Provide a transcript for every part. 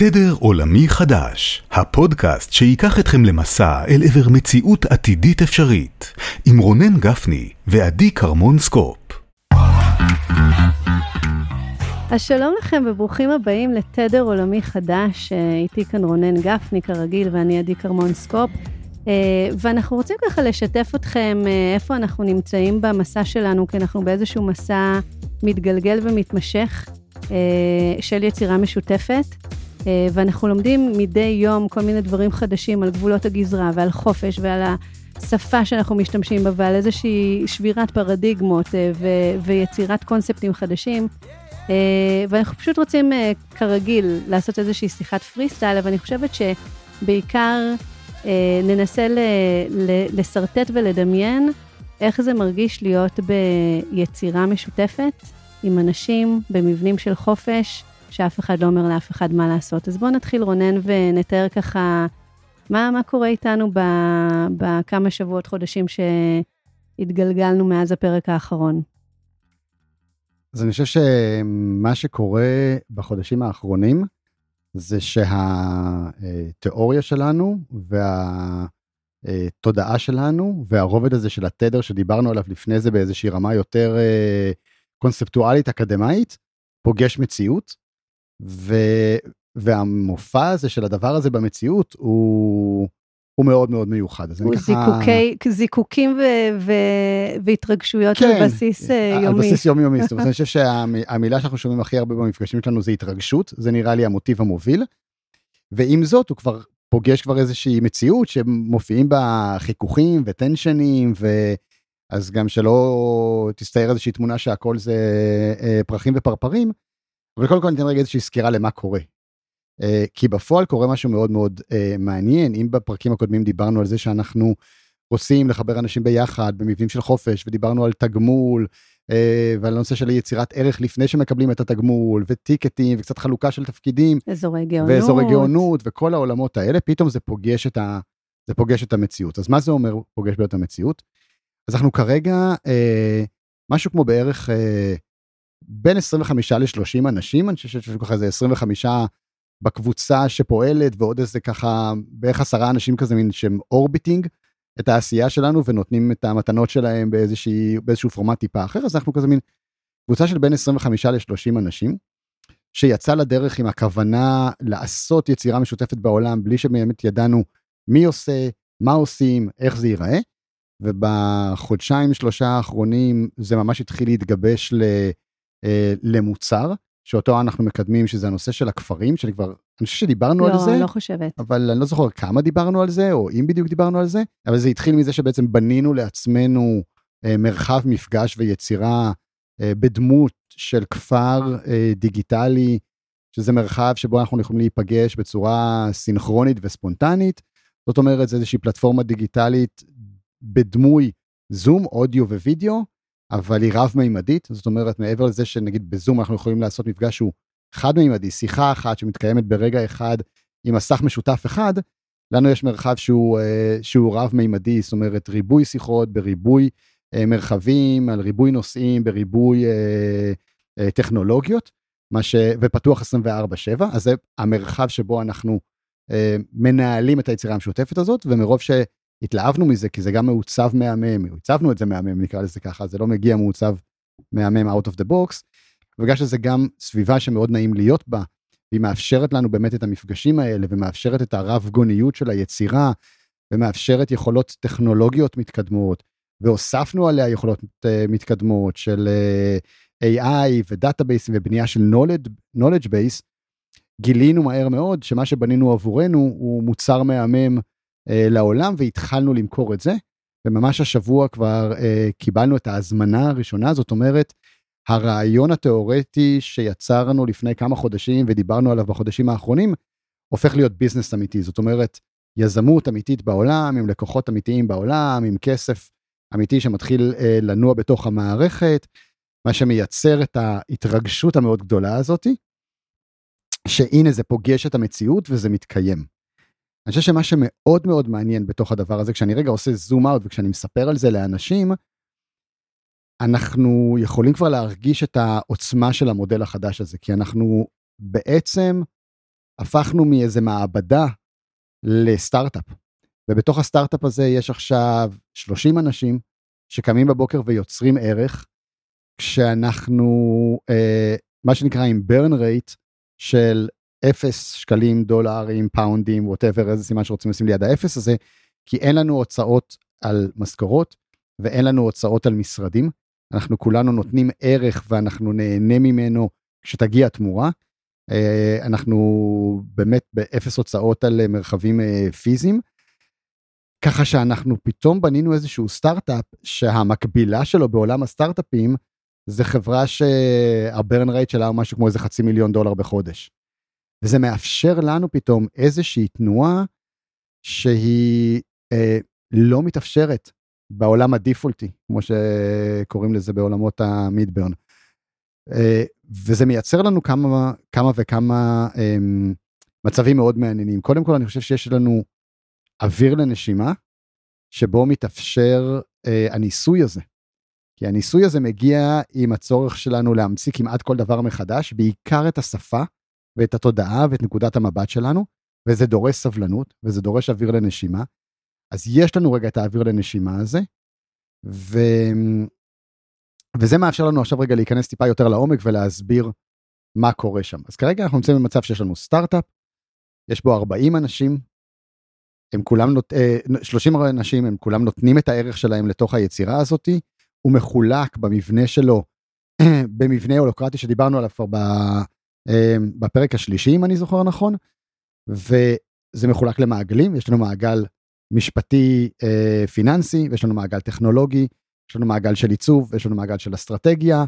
תדר עולמי חדש, הפודקאסט שייקח אתכם למסע אל עבר מציאות עתידית אפשרית, עם רונן גפני ועדי קרמון סקופ. אז שלום לכם וברוכים הבאים לתדר עולמי חדש, אה, איתי כאן רונן גפני כרגיל ואני עדי כרמון סקופ. אה, ואנחנו רוצים ככה לשתף אתכם אה, איפה אנחנו נמצאים במסע שלנו, כי אנחנו באיזשהו מסע מתגלגל ומתמשך של יצירה משותפת. אה, ואנחנו לומדים מדי יום כל מיני דברים חדשים על גבולות הגזרה ועל חופש ועל השפה שאנחנו משתמשים בה ועל איזושהי שבירת פרדיגמות אה, ו- ויצירת קונספטים חדשים. אה, ואנחנו פשוט רוצים, כרגיל, לעשות איזושהי שיחת פרי סטייל, אבל אני חושבת שבעיקר ננסה לשרטט ולדמיין איך זה מרגיש להיות ביצירה משותפת עם אנשים במבנים של חופש. שאף אחד לא אומר לאף אחד מה לעשות. אז בואו נתחיל, רונן, ונתאר ככה מה, מה קורה איתנו בכמה שבועות, חודשים שהתגלגלנו מאז הפרק האחרון. אז אני חושב שמה שקורה בחודשים האחרונים, זה שהתיאוריה שלנו והתודעה שלנו והרובד הזה של התדר שדיברנו עליו לפני זה באיזושהי רמה יותר אה, קונספטואלית אקדמאית, פוגש מציאות, ו, והמופע הזה של הדבר הזה במציאות הוא, הוא מאוד מאוד מיוחד. הוא ככה... זיקוקי, זיקוקים ו, ו, והתרגשויות כן, על בסיס אה, יומי. על בסיס יומיומי, זאת אומרת, אני חושב שהמילה שאנחנו שומעים הכי הרבה במפגשים שלנו זה התרגשות, זה נראה לי המוטיב המוביל. ועם זאת, הוא כבר פוגש כבר איזושהי מציאות שמופיעים בה חיכוכים וטנשנים, ו... אז גם שלא תסתער איזושהי תמונה שהכל זה אה, פרחים ופרפרים, אבל קודם כל ניתן רגע איזושהי סקירה למה קורה. Uh, כי בפועל קורה משהו מאוד מאוד uh, מעניין, אם בפרקים הקודמים דיברנו על זה שאנחנו רוצים לחבר אנשים ביחד במבנים של חופש, ודיברנו על תגמול, uh, ועל הנושא של יצירת ערך לפני שמקבלים את התגמול, וטיקטים, וקצת חלוקה של תפקידים. אזורי גאונות. ואזורי גאונות, וכל העולמות האלה, פתאום זה פוגש את, ה, זה פוגש את המציאות. אז מה זה אומר פוגש את המציאות? אז אנחנו כרגע, uh, משהו כמו בערך... Uh, בין 25 ל-30 אנשים, אני חושב שיש ככה איזה 25 בקבוצה שפועלת, ועוד איזה ככה בערך עשרה אנשים כזה מין שהם אורביטינג את העשייה שלנו ונותנים את המתנות שלהם באיזושהי, באיזשהו פורמט טיפה אחר, אז אנחנו כזה מין קבוצה של בין 25 ל-30 אנשים, שיצא לדרך עם הכוונה לעשות יצירה משותפת בעולם, בלי שבאמת ידענו מי עושה, מה עושים, איך זה ייראה. ובחודשיים שלושה האחרונים זה ממש התחיל להתגבש ל... אה, למוצר, שאותו אנחנו מקדמים, שזה הנושא של הכפרים, שאני כבר, אני חושב שדיברנו לא, על זה. לא, לא חושבת. אבל אני לא זוכר כמה דיברנו על זה, או אם בדיוק דיברנו על זה, אבל זה התחיל מזה שבעצם בנינו לעצמנו אה, מרחב מפגש ויצירה אה, בדמות של כפר אה, דיגיטלי, שזה מרחב שבו אנחנו יכולים להיפגש בצורה סינכרונית וספונטנית. זאת אומרת, זה איזושהי פלטפורמה דיגיטלית בדמוי זום, אודיו ווידאו, אבל היא רב-מימדית, זאת אומרת, מעבר לזה שנגיד בזום אנחנו יכולים לעשות מפגש שהוא חד-מימדי, שיחה אחת שמתקיימת ברגע אחד עם מסך משותף אחד, לנו יש מרחב שהוא, אה, שהוא רב-מימדי, זאת אומרת, ריבוי שיחות בריבוי אה, מרחבים, על ריבוי נושאים, בריבוי אה, טכנולוגיות, ש... ופתוח 24/7, אז זה המרחב שבו אנחנו מנהלים את היצירה המשותפת הזאת, ומרוב ש... התלהבנו מזה, כי זה גם מעוצב מהמם, הצבנו את זה מהמם, נקרא לזה ככה, זה לא מגיע מעוצב מהמם out of the box, ובגלל שזה גם סביבה שמאוד נעים להיות בה, והיא מאפשרת לנו באמת את המפגשים האלה, ומאפשרת את הרב גוניות של היצירה, ומאפשרת יכולות טכנולוגיות מתקדמות, והוספנו עליה יכולות uh, מתקדמות של uh, אה, AI ודאטאבייסים ובנייה של knowledge, knowledge base, גילינו מהר מאוד שמה שבנינו עבורנו הוא מוצר מהמם לעולם והתחלנו למכור את זה. וממש השבוע כבר אה, קיבלנו את ההזמנה הראשונה, זאת אומרת, הרעיון התיאורטי שיצרנו לפני כמה חודשים ודיברנו עליו בחודשים האחרונים, הופך להיות ביזנס אמיתי. זאת אומרת, יזמות אמיתית בעולם, עם לקוחות אמיתיים בעולם, עם כסף אמיתי שמתחיל אה, לנוע בתוך המערכת, מה שמייצר את ההתרגשות המאוד גדולה הזאתי, שהנה זה פוגש את המציאות וזה מתקיים. אני חושב שמה שמאוד מאוד מעניין בתוך הדבר הזה, כשאני רגע עושה זום אאוט וכשאני מספר על זה לאנשים, אנחנו יכולים כבר להרגיש את העוצמה של המודל החדש הזה, כי אנחנו בעצם הפכנו מאיזה מעבדה לסטארט-אפ. ובתוך הסטארט-אפ הזה יש עכשיו 30 אנשים שקמים בבוקר ויוצרים ערך, כשאנחנו, אה, מה שנקרא עם burn rate של 0 שקלים, דולרים, פאונדים, ווטאבר, איזה סימן שרוצים לשים ליד האפס הזה, כי אין לנו הוצאות על משכורות ואין לנו הוצאות על משרדים. אנחנו כולנו נותנים ערך ואנחנו נהנה ממנו כשתגיע התמורה. אה, אנחנו באמת באפס הוצאות על מרחבים אה, פיזיים. ככה שאנחנו פתאום בנינו איזשהו סטארט-אפ שהמקבילה שלו בעולם הסטארט-אפים זה חברה שהברן רייט שלה הוא משהו כמו איזה חצי מיליון דולר בחודש. וזה מאפשר לנו פתאום איזושהי תנועה שהיא אה, לא מתאפשרת בעולם הדיפולטי, כמו שקוראים לזה בעולמות המידברן. אה, וזה מייצר לנו כמה, כמה וכמה אה, מצבים מאוד מעניינים. קודם כל, אני חושב שיש לנו אוויר לנשימה, שבו מתאפשר אה, הניסוי הזה. כי הניסוי הזה מגיע עם הצורך שלנו להמציא כמעט כל דבר מחדש, בעיקר את השפה ואת התודעה ואת נקודת המבט שלנו, וזה דורש סבלנות, וזה דורש אוויר לנשימה. אז יש לנו רגע את האוויר לנשימה הזה, ו... וזה מאפשר לנו עכשיו רגע להיכנס טיפה יותר לעומק ולהסביר מה קורה שם. אז כרגע אנחנו נמצאים במצב שיש לנו סטארט-אפ, יש בו 40 אנשים, הם כולם, נות... 30 אה, אנשים, הם כולם נותנים את הערך שלהם לתוך היצירה הזאתי, הוא מחולק במבנה שלו, במבנה הולוקרטי שדיברנו עליו כבר בפרק השלישי, אם אני זוכר נכון, וזה מחולק למעגלים, יש לנו מעגל משפטי אה, פיננסי, ויש לנו מעגל טכנולוגי, יש לנו מעגל של עיצוב, יש לנו מעגל של אסטרטגיה,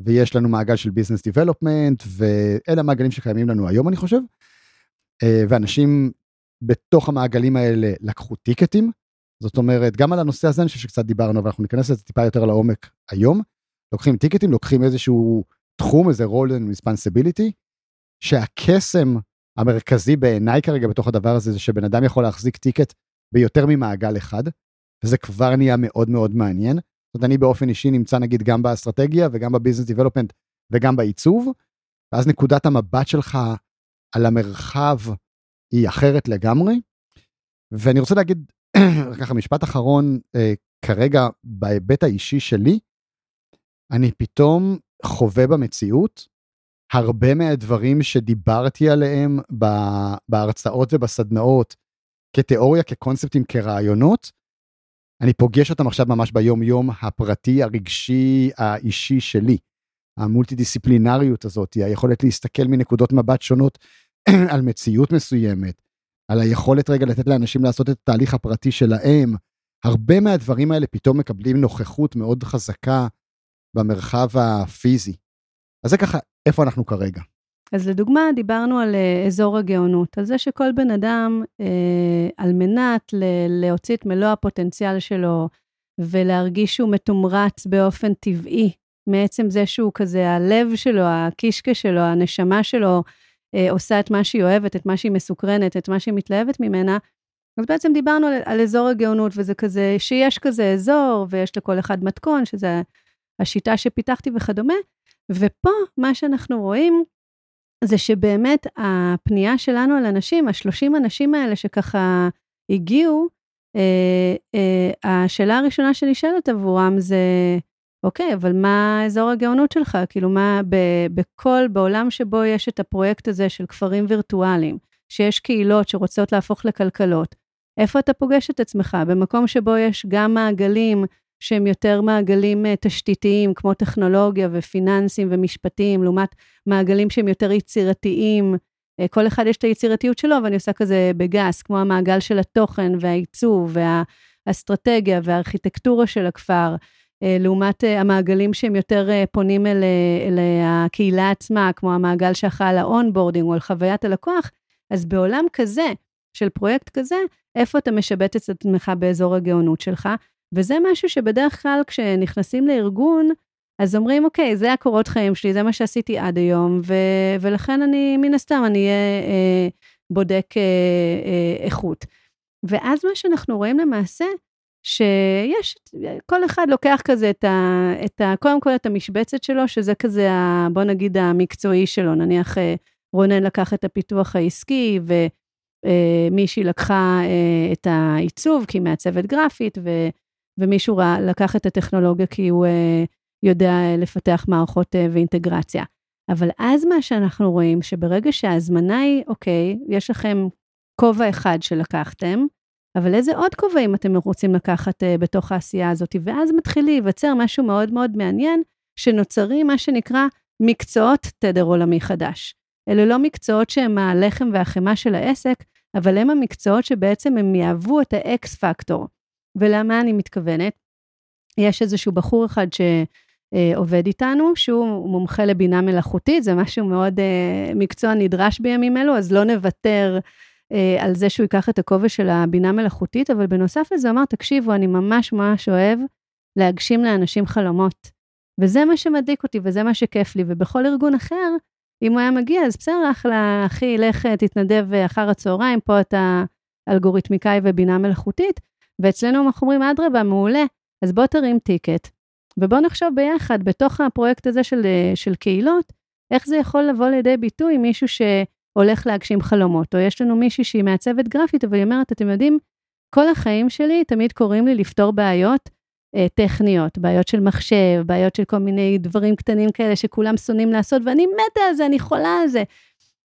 ויש לנו מעגל של ביזנס דיבלופמנט, ואלה המעגלים שקיימים לנו היום, אני חושב. אה, ואנשים בתוך המעגלים האלה לקחו טיקטים, זאת אומרת, גם על הנושא הזה אני חושב שקצת דיברנו, אבל אנחנו ניכנס לזה טיפה יותר לעומק היום. לוקחים טיקטים, לוקחים איזשהו תחום, איזה role and responsibility, שהקסם המרכזי בעיניי כרגע בתוך הדבר הזה, זה שבן אדם יכול להחזיק טיקט ביותר ממעגל אחד, וזה כבר נהיה מאוד מאוד מעניין. זאת אומרת, אני באופן אישי נמצא נגיד גם באסטרטגיה וגם בביזנס דיבלופמנט וגם בעיצוב, ואז נקודת המבט שלך על המרחב היא אחרת לגמרי. ואני רוצה להגיד ככה משפט אחרון אה, כרגע בהיבט האישי שלי, אני פתאום חווה במציאות הרבה מהדברים שדיברתי עליהם בהרצאות ובסדנאות כתיאוריה, כקונספטים, כרעיונות, אני פוגש אותם עכשיו ממש ביום יום הפרטי, הרגשי, האישי שלי. המולטי דיסציפלינריות הזאת, היכולת להסתכל מנקודות מבט שונות על מציאות מסוימת, על היכולת רגע לתת לאנשים לעשות את התהליך הפרטי שלהם. הרבה מהדברים האלה פתאום מקבלים נוכחות מאוד חזקה במרחב הפיזי. אז זה ככה, איפה אנחנו כרגע? אז לדוגמה, דיברנו על uh, אזור הגאונות, על זה שכל בן אדם, uh, על מנת ל- להוציא את מלוא הפוטנציאל שלו ולהרגיש שהוא מתומרץ באופן טבעי, מעצם זה שהוא כזה, הלב שלו, הקישקע שלו, הנשמה שלו, uh, עושה את מה שהיא אוהבת, את מה שהיא מסוקרנת, את מה שהיא מתלהבת ממנה, אז בעצם דיברנו על, על אזור הגאונות, וזה כזה, שיש כזה אזור, ויש לכל אחד מתכון, שזה השיטה שפיתחתי וכדומה, ופה מה שאנחנו רואים, זה שבאמת הפנייה שלנו על אנשים, השלושים אנשים האלה שככה הגיעו, אה, אה, השאלה הראשונה שנשאלת עבורם זה, אוקיי, אבל מה אזור הגאונות שלך? כאילו, מה ב, בכל, בעולם שבו יש את הפרויקט הזה של כפרים וירטואליים, שיש קהילות שרוצות להפוך לכלכלות, איפה אתה פוגש את עצמך? במקום שבו יש גם מעגלים שהם יותר מעגלים אה, תשתיתיים, כמו טכנולוגיה ופיננסים ומשפטים, לעומת מעגלים שהם יותר יצירתיים. אה, כל אחד יש את היצירתיות שלו, ואני עושה כזה בגס, כמו המעגל של התוכן והעיצוב והאסטרטגיה והארכיטקטורה של הכפר, אה, לעומת המעגלים שהם יותר פונים אל, אל הקהילה עצמה, כמו המעגל שאחראי על ה onboarding או על חוויית הלקוח, אז בעולם כזה, של פרויקט כזה, איפה אתה משבץ את עצמך באזור הגאונות שלך? וזה משהו שבדרך כלל כשנכנסים לארגון, אז אומרים, אוקיי, זה הקורות חיים שלי, זה מה שעשיתי עד היום, ו- ולכן אני, מן הסתם, אני אהיה אה, בודק אה, אה, איכות. ואז מה שאנחנו רואים למעשה, שיש, כל אחד לוקח כזה את ה, את ה... קודם כל את המשבצת שלו, שזה כזה, ה, בוא נגיד, המקצועי שלו, נניח אה, רונן לקח את הפיתוח העסקי, ומישהי לקחה את העיצוב, כי היא מעצבת גרפית, ו, ומישהו לקח את הטכנולוגיה כי הוא יודע לפתח מערכות ואינטגרציה. אבל אז מה שאנחנו רואים, שברגע שההזמנה היא, אוקיי, יש לכם כובע אחד שלקחתם, אבל איזה עוד כובעים אתם רוצים לקחת בתוך העשייה הזאת? ואז מתחיל להיווצר משהו מאוד מאוד מעניין, שנוצרים מה שנקרא מקצועות תדר עולמי חדש. אלה לא מקצועות שהם הלחם והחמאה של העסק, אבל הם המקצועות שבעצם הם יהוו את האקס פקטור. ולמה אני מתכוונת? יש איזשהו בחור אחד שעובד איתנו, שהוא מומחה לבינה מלאכותית, זה משהו מאוד uh, מקצוע נדרש בימים אלו, אז לא נוותר אה, על זה שהוא ייקח את הכובע של הבינה מלאכותית, אבל בנוסף לזה אמר, תקשיבו, אני ממש ממש אוהב להגשים לאנשים חלומות. וזה מה שמדליק אותי וזה מה שכיף לי, ובכל ארגון אחר, אם הוא היה מגיע, אז בסדר, אחלה, אחי, לך תתנדב אחר הצהריים, פה אתה אלגוריתמיקאי ובינה מלאכותית, ואצלנו אנחנו אומרים, אדרבה, מעולה, אז בוא תרים טיקט, ובוא נחשוב ביחד, בתוך הפרויקט הזה של, של קהילות, איך זה יכול לבוא לידי ביטוי מישהו ש... הולך להגשים חלומות, או יש לנו מישהי שהיא מעצבת גרפית, אבל היא אומרת, אתם יודעים, כל החיים שלי תמיד קוראים לי לפתור בעיות אה, טכניות, בעיות של מחשב, בעיות של כל מיני דברים קטנים כאלה שכולם שונאים לעשות, ואני מתה על זה, אני חולה על זה.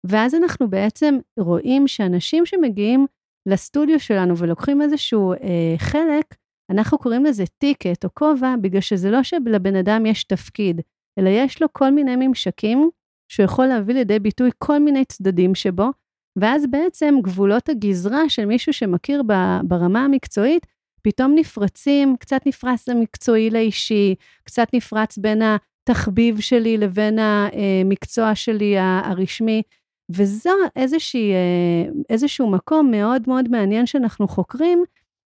ואז אנחנו בעצם רואים שאנשים שמגיעים לסטודיו שלנו ולוקחים איזשהו אה, חלק, אנחנו קוראים לזה טיקט או כובע, בגלל שזה לא שלבן אדם יש תפקיד, אלא יש לו כל מיני ממשקים שהוא יכול להביא לידי ביטוי כל מיני צדדים שבו, ואז בעצם גבולות הגזרה של מישהו שמכיר ברמה המקצועית, פתאום נפרצים, קצת נפרץ המקצועי לאישי, קצת נפרץ בין התחביב שלי לבין המקצוע שלי הרשמי, וזו איזושהי, אה, איזשהו מקום מאוד מאוד מעניין שאנחנו חוקרים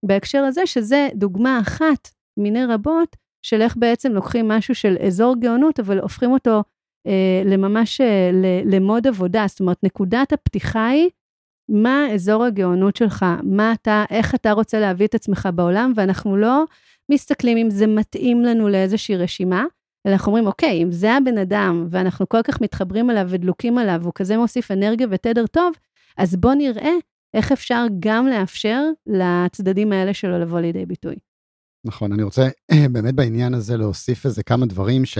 בהקשר הזה, שזה דוגמה אחת מיני רבות של איך בעצם לוקחים משהו של אזור גאונות, אבל הופכים אותו אה, לממש אה, למוד עבודה, זאת אומרת, נקודת הפתיחה היא, מה אזור הגאונות שלך, מה אתה, איך אתה רוצה להביא את עצמך בעולם, ואנחנו לא מסתכלים אם זה מתאים לנו לאיזושהי רשימה, אנחנו אומרים, אוקיי, אם זה הבן אדם, ואנחנו כל כך מתחברים אליו ודלוקים עליו, והוא כזה מוסיף אנרגיה ותדר טוב, אז בוא נראה איך אפשר גם לאפשר לצדדים האלה שלו לבוא לידי ביטוי. נכון, אני רוצה באמת בעניין הזה להוסיף איזה כמה דברים ש...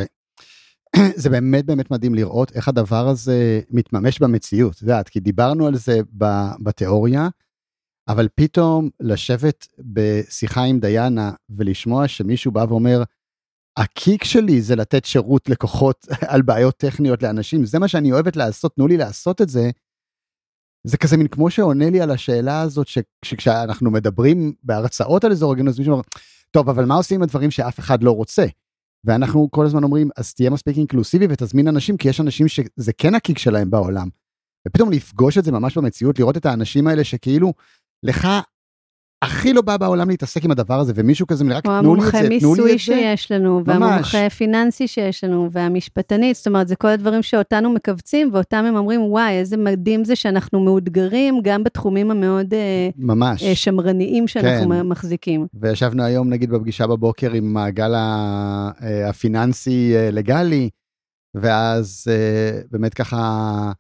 זה באמת באמת מדהים לראות איך הדבר הזה מתממש במציאות, את יודעת, כי דיברנו על זה בתיאוריה, אבל פתאום לשבת בשיחה עם דיאנה ולשמוע שמישהו בא ואומר, הקיק שלי זה לתת שירות לקוחות על בעיות טכניות לאנשים, זה מה שאני אוהבת לעשות, תנו לי לעשות את זה. זה כזה מין כמו שעונה לי על השאלה הזאת שכשאנחנו מדברים בהרצאות על אזור הגנות, מישהו אומר, טוב, אבל מה עושים עם הדברים שאף אחד לא רוצה? ואנחנו כל הזמן אומרים, אז תהיה מספיק אינקלוסיבי ותזמין אנשים, כי יש אנשים שזה כן הקיק שלהם בעולם. ופתאום לפגוש את זה ממש במציאות, לראות את האנשים האלה שכאילו, לך הכי לא בא בעולם להתעסק עם הדבר הזה, ומישהו כזה, רק תנו לי את זה, תנו לי את זה. או המומחה מיסוי שיש לנו, והמומחה פיננסי שיש לנו, והמשפטנית, זאת אומרת, זה כל הדברים שאותנו מכווצים, ואותם הם אומרים, וואי, איזה מדהים זה שאנחנו מאותגרים, גם בתחומים המאוד אה, ממש. אה, שמרניים שאנחנו כן. מחזיקים. וישבנו היום, נגיד, בפגישה בבוקר עם מעגל אה, הפיננסי לגלי, ואז באמת ככה,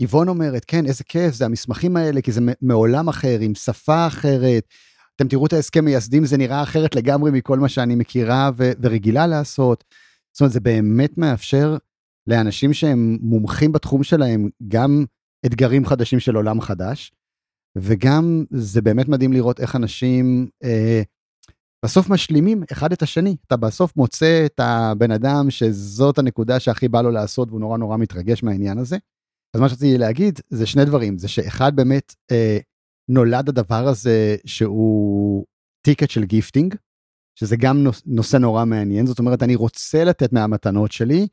איבון אומרת, כן, איזה כיף, זה המסמכים האלה, כי זה מעולם אחר, עם שפה אחרת. אתם תראו את ההסכם מייסדים, זה נראה אחרת לגמרי מכל מה שאני מכירה ו- ורגילה לעשות. זאת אומרת, זה באמת מאפשר לאנשים שהם מומחים בתחום שלהם, גם אתגרים חדשים של עולם חדש, וגם זה באמת מדהים לראות איך אנשים אה, בסוף משלימים אחד את השני. אתה בסוף מוצא את הבן אדם שזאת הנקודה שהכי בא לו לעשות, והוא נורא נורא מתרגש מהעניין הזה. אז מה שרציתי להגיד זה שני דברים, זה שאחד באמת אה, נולד הדבר הזה שהוא ticket של gifting, שזה גם נושא נורא מעניין, זאת אומרת אני רוצה לתת מהמתנות שלי,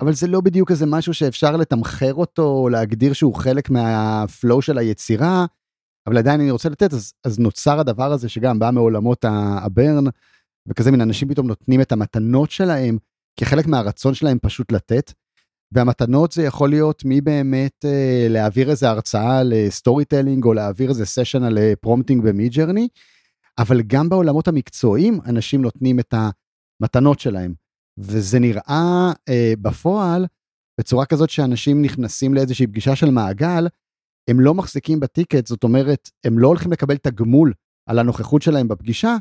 אבל זה לא בדיוק איזה משהו שאפשר לתמחר אותו, או להגדיר שהוא חלק מה flow של היצירה, אבל עדיין אני רוצה לתת, אז, אז נוצר הדבר הזה שגם בא מעולמות ה Burn, וכזה מין אנשים פתאום נותנים את המתנות שלהם כחלק מהרצון שלהם פשוט לתת. והמתנות זה יכול להיות מי באמת אה, להעביר איזה הרצאה ל storytelling או להעביר איזה session על prompting ב Midjourney, אבל גם בעולמות המקצועיים אנשים נותנים את המתנות שלהם. וזה נראה אה, בפועל בצורה כזאת שאנשים נכנסים לאיזושהי פגישה של מעגל, הם לא מחזיקים בטיקט, זאת אומרת, הם לא הולכים לקבל תגמול על הנוכחות שלהם בפגישה,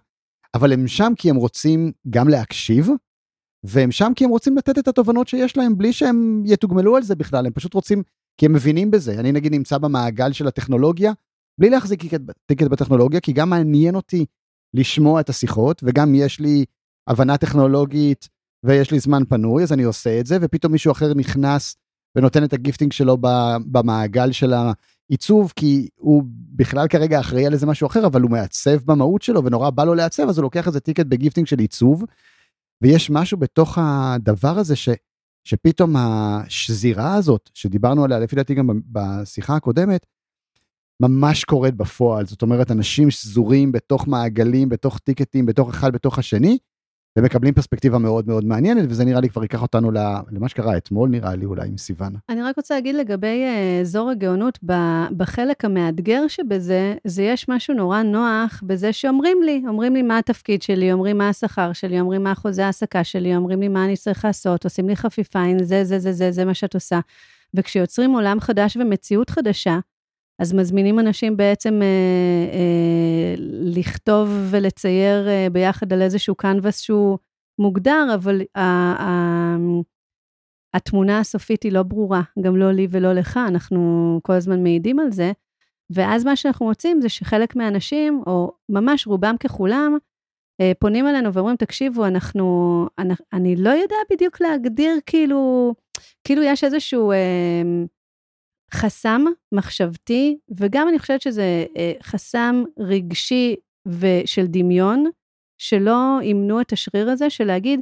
אבל הם שם כי הם רוצים גם להקשיב, והם שם כי הם רוצים לתת את התובנות שיש להם בלי שהם יתוגמלו על זה בכלל, הם פשוט רוצים, כי הם מבינים בזה. אני נגיד נמצא במעגל של הטכנולוגיה, בלי להחזיק טיקט בטכנולוגיה, כי גם מעניין אותי לשמוע את השיחות, וגם יש לי הבנה טכנולוגית ויש לי זמן פנוי, אז אני עושה את זה, ופתאום מישהו אחר נכנס ונותן את ה gifting שלו במעגל של העיצוב, כי הוא בכלל כרגע אחראי על איזה משהו אחר, אבל הוא מעצב במהות שלו, ונורא בא לו לעצב, אז הוא לוקח איזה ticket ב gifting של עיצוב, ויש משהו בתוך הדבר הזה ש, שפתאום השזירה הזאת, שדיברנו עליה לפי דעתי גם בשיחה הקודמת, ממש קורית בפועל. זאת אומרת, אנשים שזורים בתוך מעגלים, בתוך tickets, בתוך אחד, בתוך השני, ומקבלים פרספקטיבה מאוד מאוד מעניינת, וזה נראה לי כבר ייקח אותנו למה שקרה אתמול, נראה לי אולי עם סיוון. אני רק רוצה להגיד לגבי אה, אזור הגאונות, בחלק המאתגר שבזה, זה יש משהו נורא נוח בזה שאומרים לי, אומרים לי מה התפקיד שלי, אומרים מה השכר שלי, אומרים מה אחוזי ההעסקה שלי, אומרים לי מה אני צריך לעשות, עושים לי חפיפה, הנה זה, זה, זה, זה, זה מה שאת עושה. וכשיוצרים עולם חדש ומציאות חדשה, אז מזמינים אנשים בעצם אה, אה, לכתוב ולצייר אה, ביחד על איזשהו קנבס שהוא מוגדר, אבל ה, ה, התמונה הסופית היא לא ברורה, גם לא לי ולא לך, אנחנו כל הזמן מעידים על זה. ואז מה שאנחנו מוצאים זה שחלק מהאנשים, או ממש רובם ככולם, אה, פונים אלינו ואומרים, תקשיבו, אנחנו, אני, אני לא יודע בדיוק להגדיר כאילו, כאילו יש איזשהו... אה, חסם מחשבתי, וגם אני חושבת שזה אה, חסם רגשי ושל דמיון, שלא ימנו את השריר הזה של להגיד,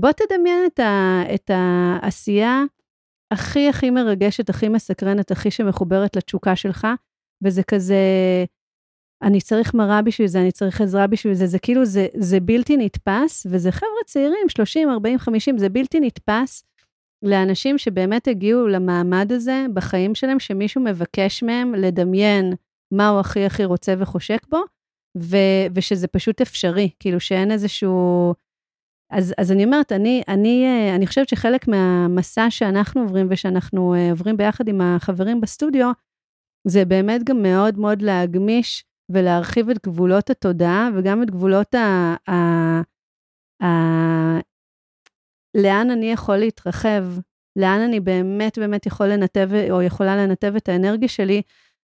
בוא תדמיין את, ה, את העשייה הכי הכי מרגשת, הכי מסקרנת, הכי שמחוברת לתשוקה שלך, וזה כזה, אני צריך מראה בשביל זה, אני צריך עזרה בשביל זה, זה כאילו, זה, זה בלתי נתפס, וזה חבר'ה צעירים, 30, 40, 50, זה בלתי נתפס. לאנשים שבאמת הגיעו למעמד הזה בחיים שלהם, שמישהו מבקש מהם לדמיין מה הוא הכי הכי רוצה וחושק בו, ו- ושזה פשוט אפשרי, כאילו שאין איזשהו... אז, אז אני אומרת, אני, אני, אה, אני חושבת שחלק מהמסע שאנחנו עוברים ושאנחנו אה, עוברים ביחד עם החברים בסטודיו, זה באמת גם מאוד מאוד להגמיש ולהרחיב את גבולות התודעה וגם את גבולות ה... ה, ה לאן אני יכול להתרחב, לאן אני באמת באמת יכול לנתב או יכולה לנתב את האנרגיה שלי,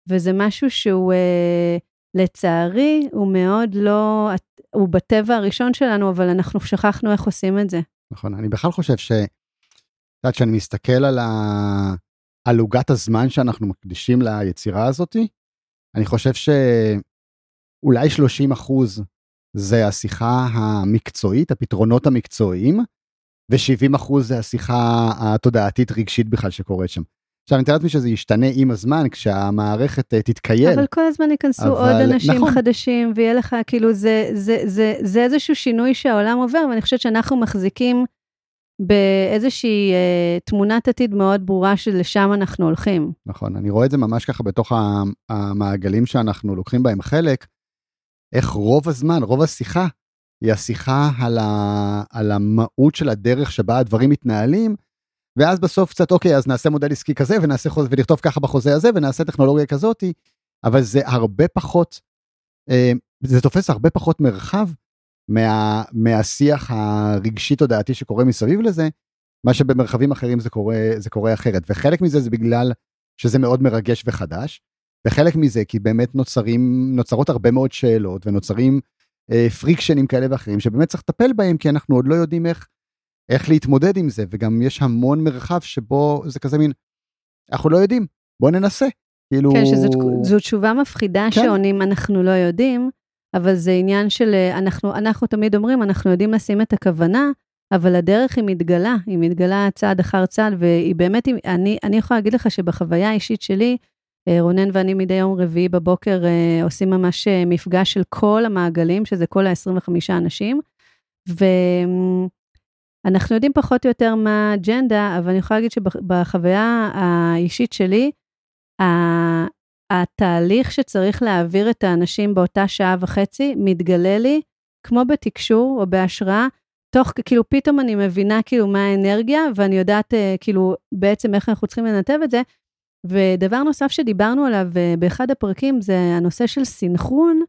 וזה משהו שהוא אה, לצערי, הוא מאוד לא, הוא בטבע הראשון שלנו, אבל אנחנו שכחנו איך עושים את זה. נכון, אני בכלל חושב ש... את יודעת, כשאני מסתכל על, ה... על עוגת הזמן שאנחנו מקדישים ליצירה הזאתי, אני חושב שאולי 30 אחוז זה השיחה המקצועית, הפתרונות המקצועיים, ו-70 אחוז זה השיחה התודעתית רגשית בכלל שקורית שם. עכשיו אני מתאר לעצמי שזה ישתנה עם הזמן כשהמערכת uh, תתקייל. אבל כל הזמן ייכנסו אבל... עוד אנשים נכון. חדשים ויהיה לך כאילו זה, זה, זה, זה איזשהו שינוי שהעולם עובר ואני חושבת שאנחנו מחזיקים באיזושהי uh, תמונת עתיד מאוד ברורה שלשם אנחנו הולכים. נכון, אני רואה את זה ממש ככה בתוך המעגלים שאנחנו לוקחים בהם חלק, איך רוב הזמן, רוב השיחה היא השיחה על, ה, על המהות של הדרך שבה הדברים מתנהלים, ואז בסוף קצת, אוקיי, אז נעשה מודל עסקי כזה, ונעשה חוזה, ונכתוב ככה בחוזה הזה, ונעשה טכנולוגיה כזאתי, אבל זה הרבה פחות, אה, זה תופס הרבה פחות מרחב מה, מהשיח הרגשי-תודעתי שקורה מסביב לזה, מה שבמרחבים אחרים זה קורה, זה קורה אחרת. וחלק מזה זה בגלל שזה מאוד מרגש וחדש, וחלק מזה כי באמת נוצרים, נוצרות הרבה מאוד שאלות, ונוצרים פריקשנים כאלה ואחרים שבאמת צריך לטפל בהם כי אנחנו עוד לא יודעים איך, איך להתמודד עם זה וגם יש המון מרחב שבו זה כזה מין אנחנו לא יודעים בוא ננסה כאילו כן שזו תשובה מפחידה כן. שעונים אנחנו לא יודעים אבל זה עניין של אה, אנחנו אנחנו תמיד אומרים אנחנו יודעים לשים את הכוונה אבל הדרך היא מתגלה היא מתגלה צעד אחר צעד והיא באמת אני אני יכולה להגיד לך שבחוויה האישית שלי אה, רונן ואני מדי יום רביעי בבוקר אה, עושים ממש אה, מפגש של כל המעגלים, שזה כל ה-25 אנשים, ואנחנו יודעים פחות או יותר מה האג'נדה, אבל אני יכולה להגיד שבחוויה האישית שלי, התהליך שצריך להעביר את האנשים באותה שעה וחצי מתגלה לי, כמו בתקשור או בהשראה, תוך, כאילו, פתאום אני מבינה כאילו מה האנרגיה, ואני יודעת אה, כאילו בעצם איך אנחנו צריכים לנתב את זה. ודבר נוסף שדיברנו עליו אה, באחד הפרקים זה הנושא של סינכרון,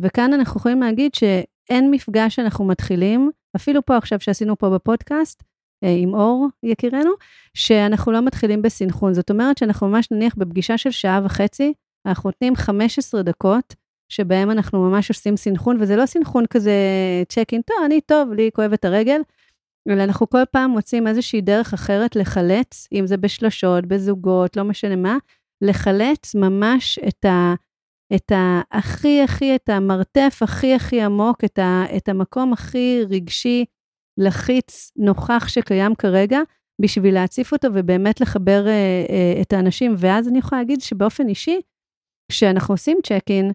וכאן אנחנו יכולים להגיד שאין מפגש שאנחנו מתחילים, אפילו פה עכשיו שעשינו פה בפודקאסט, אה, עם אור יקירנו, שאנחנו לא מתחילים בסינכרון. זאת אומרת שאנחנו ממש נניח בפגישה של שעה וחצי, אנחנו נותנים 15 דקות, שבהם אנחנו ממש עושים סינכרון, וזה לא סינכרון כזה צ'ק אין, טוב, אני טוב, לי כואבת הרגל, אלא אנחנו כל פעם מוצאים איזושהי דרך אחרת לחלץ, אם זה בשלשות, בזוגות, לא משנה מה, לחלץ ממש את ה... את הכי הכי, את המרתף הכי הכי עמוק, את, ה, את המקום הכי רגשי, לחיץ, נוכח שקיים כרגע, בשביל להציף אותו ובאמת לחבר אה, אה, את האנשים. ואז אני יכולה להגיד שבאופן אישי, כשאנחנו עושים צ'ק אין,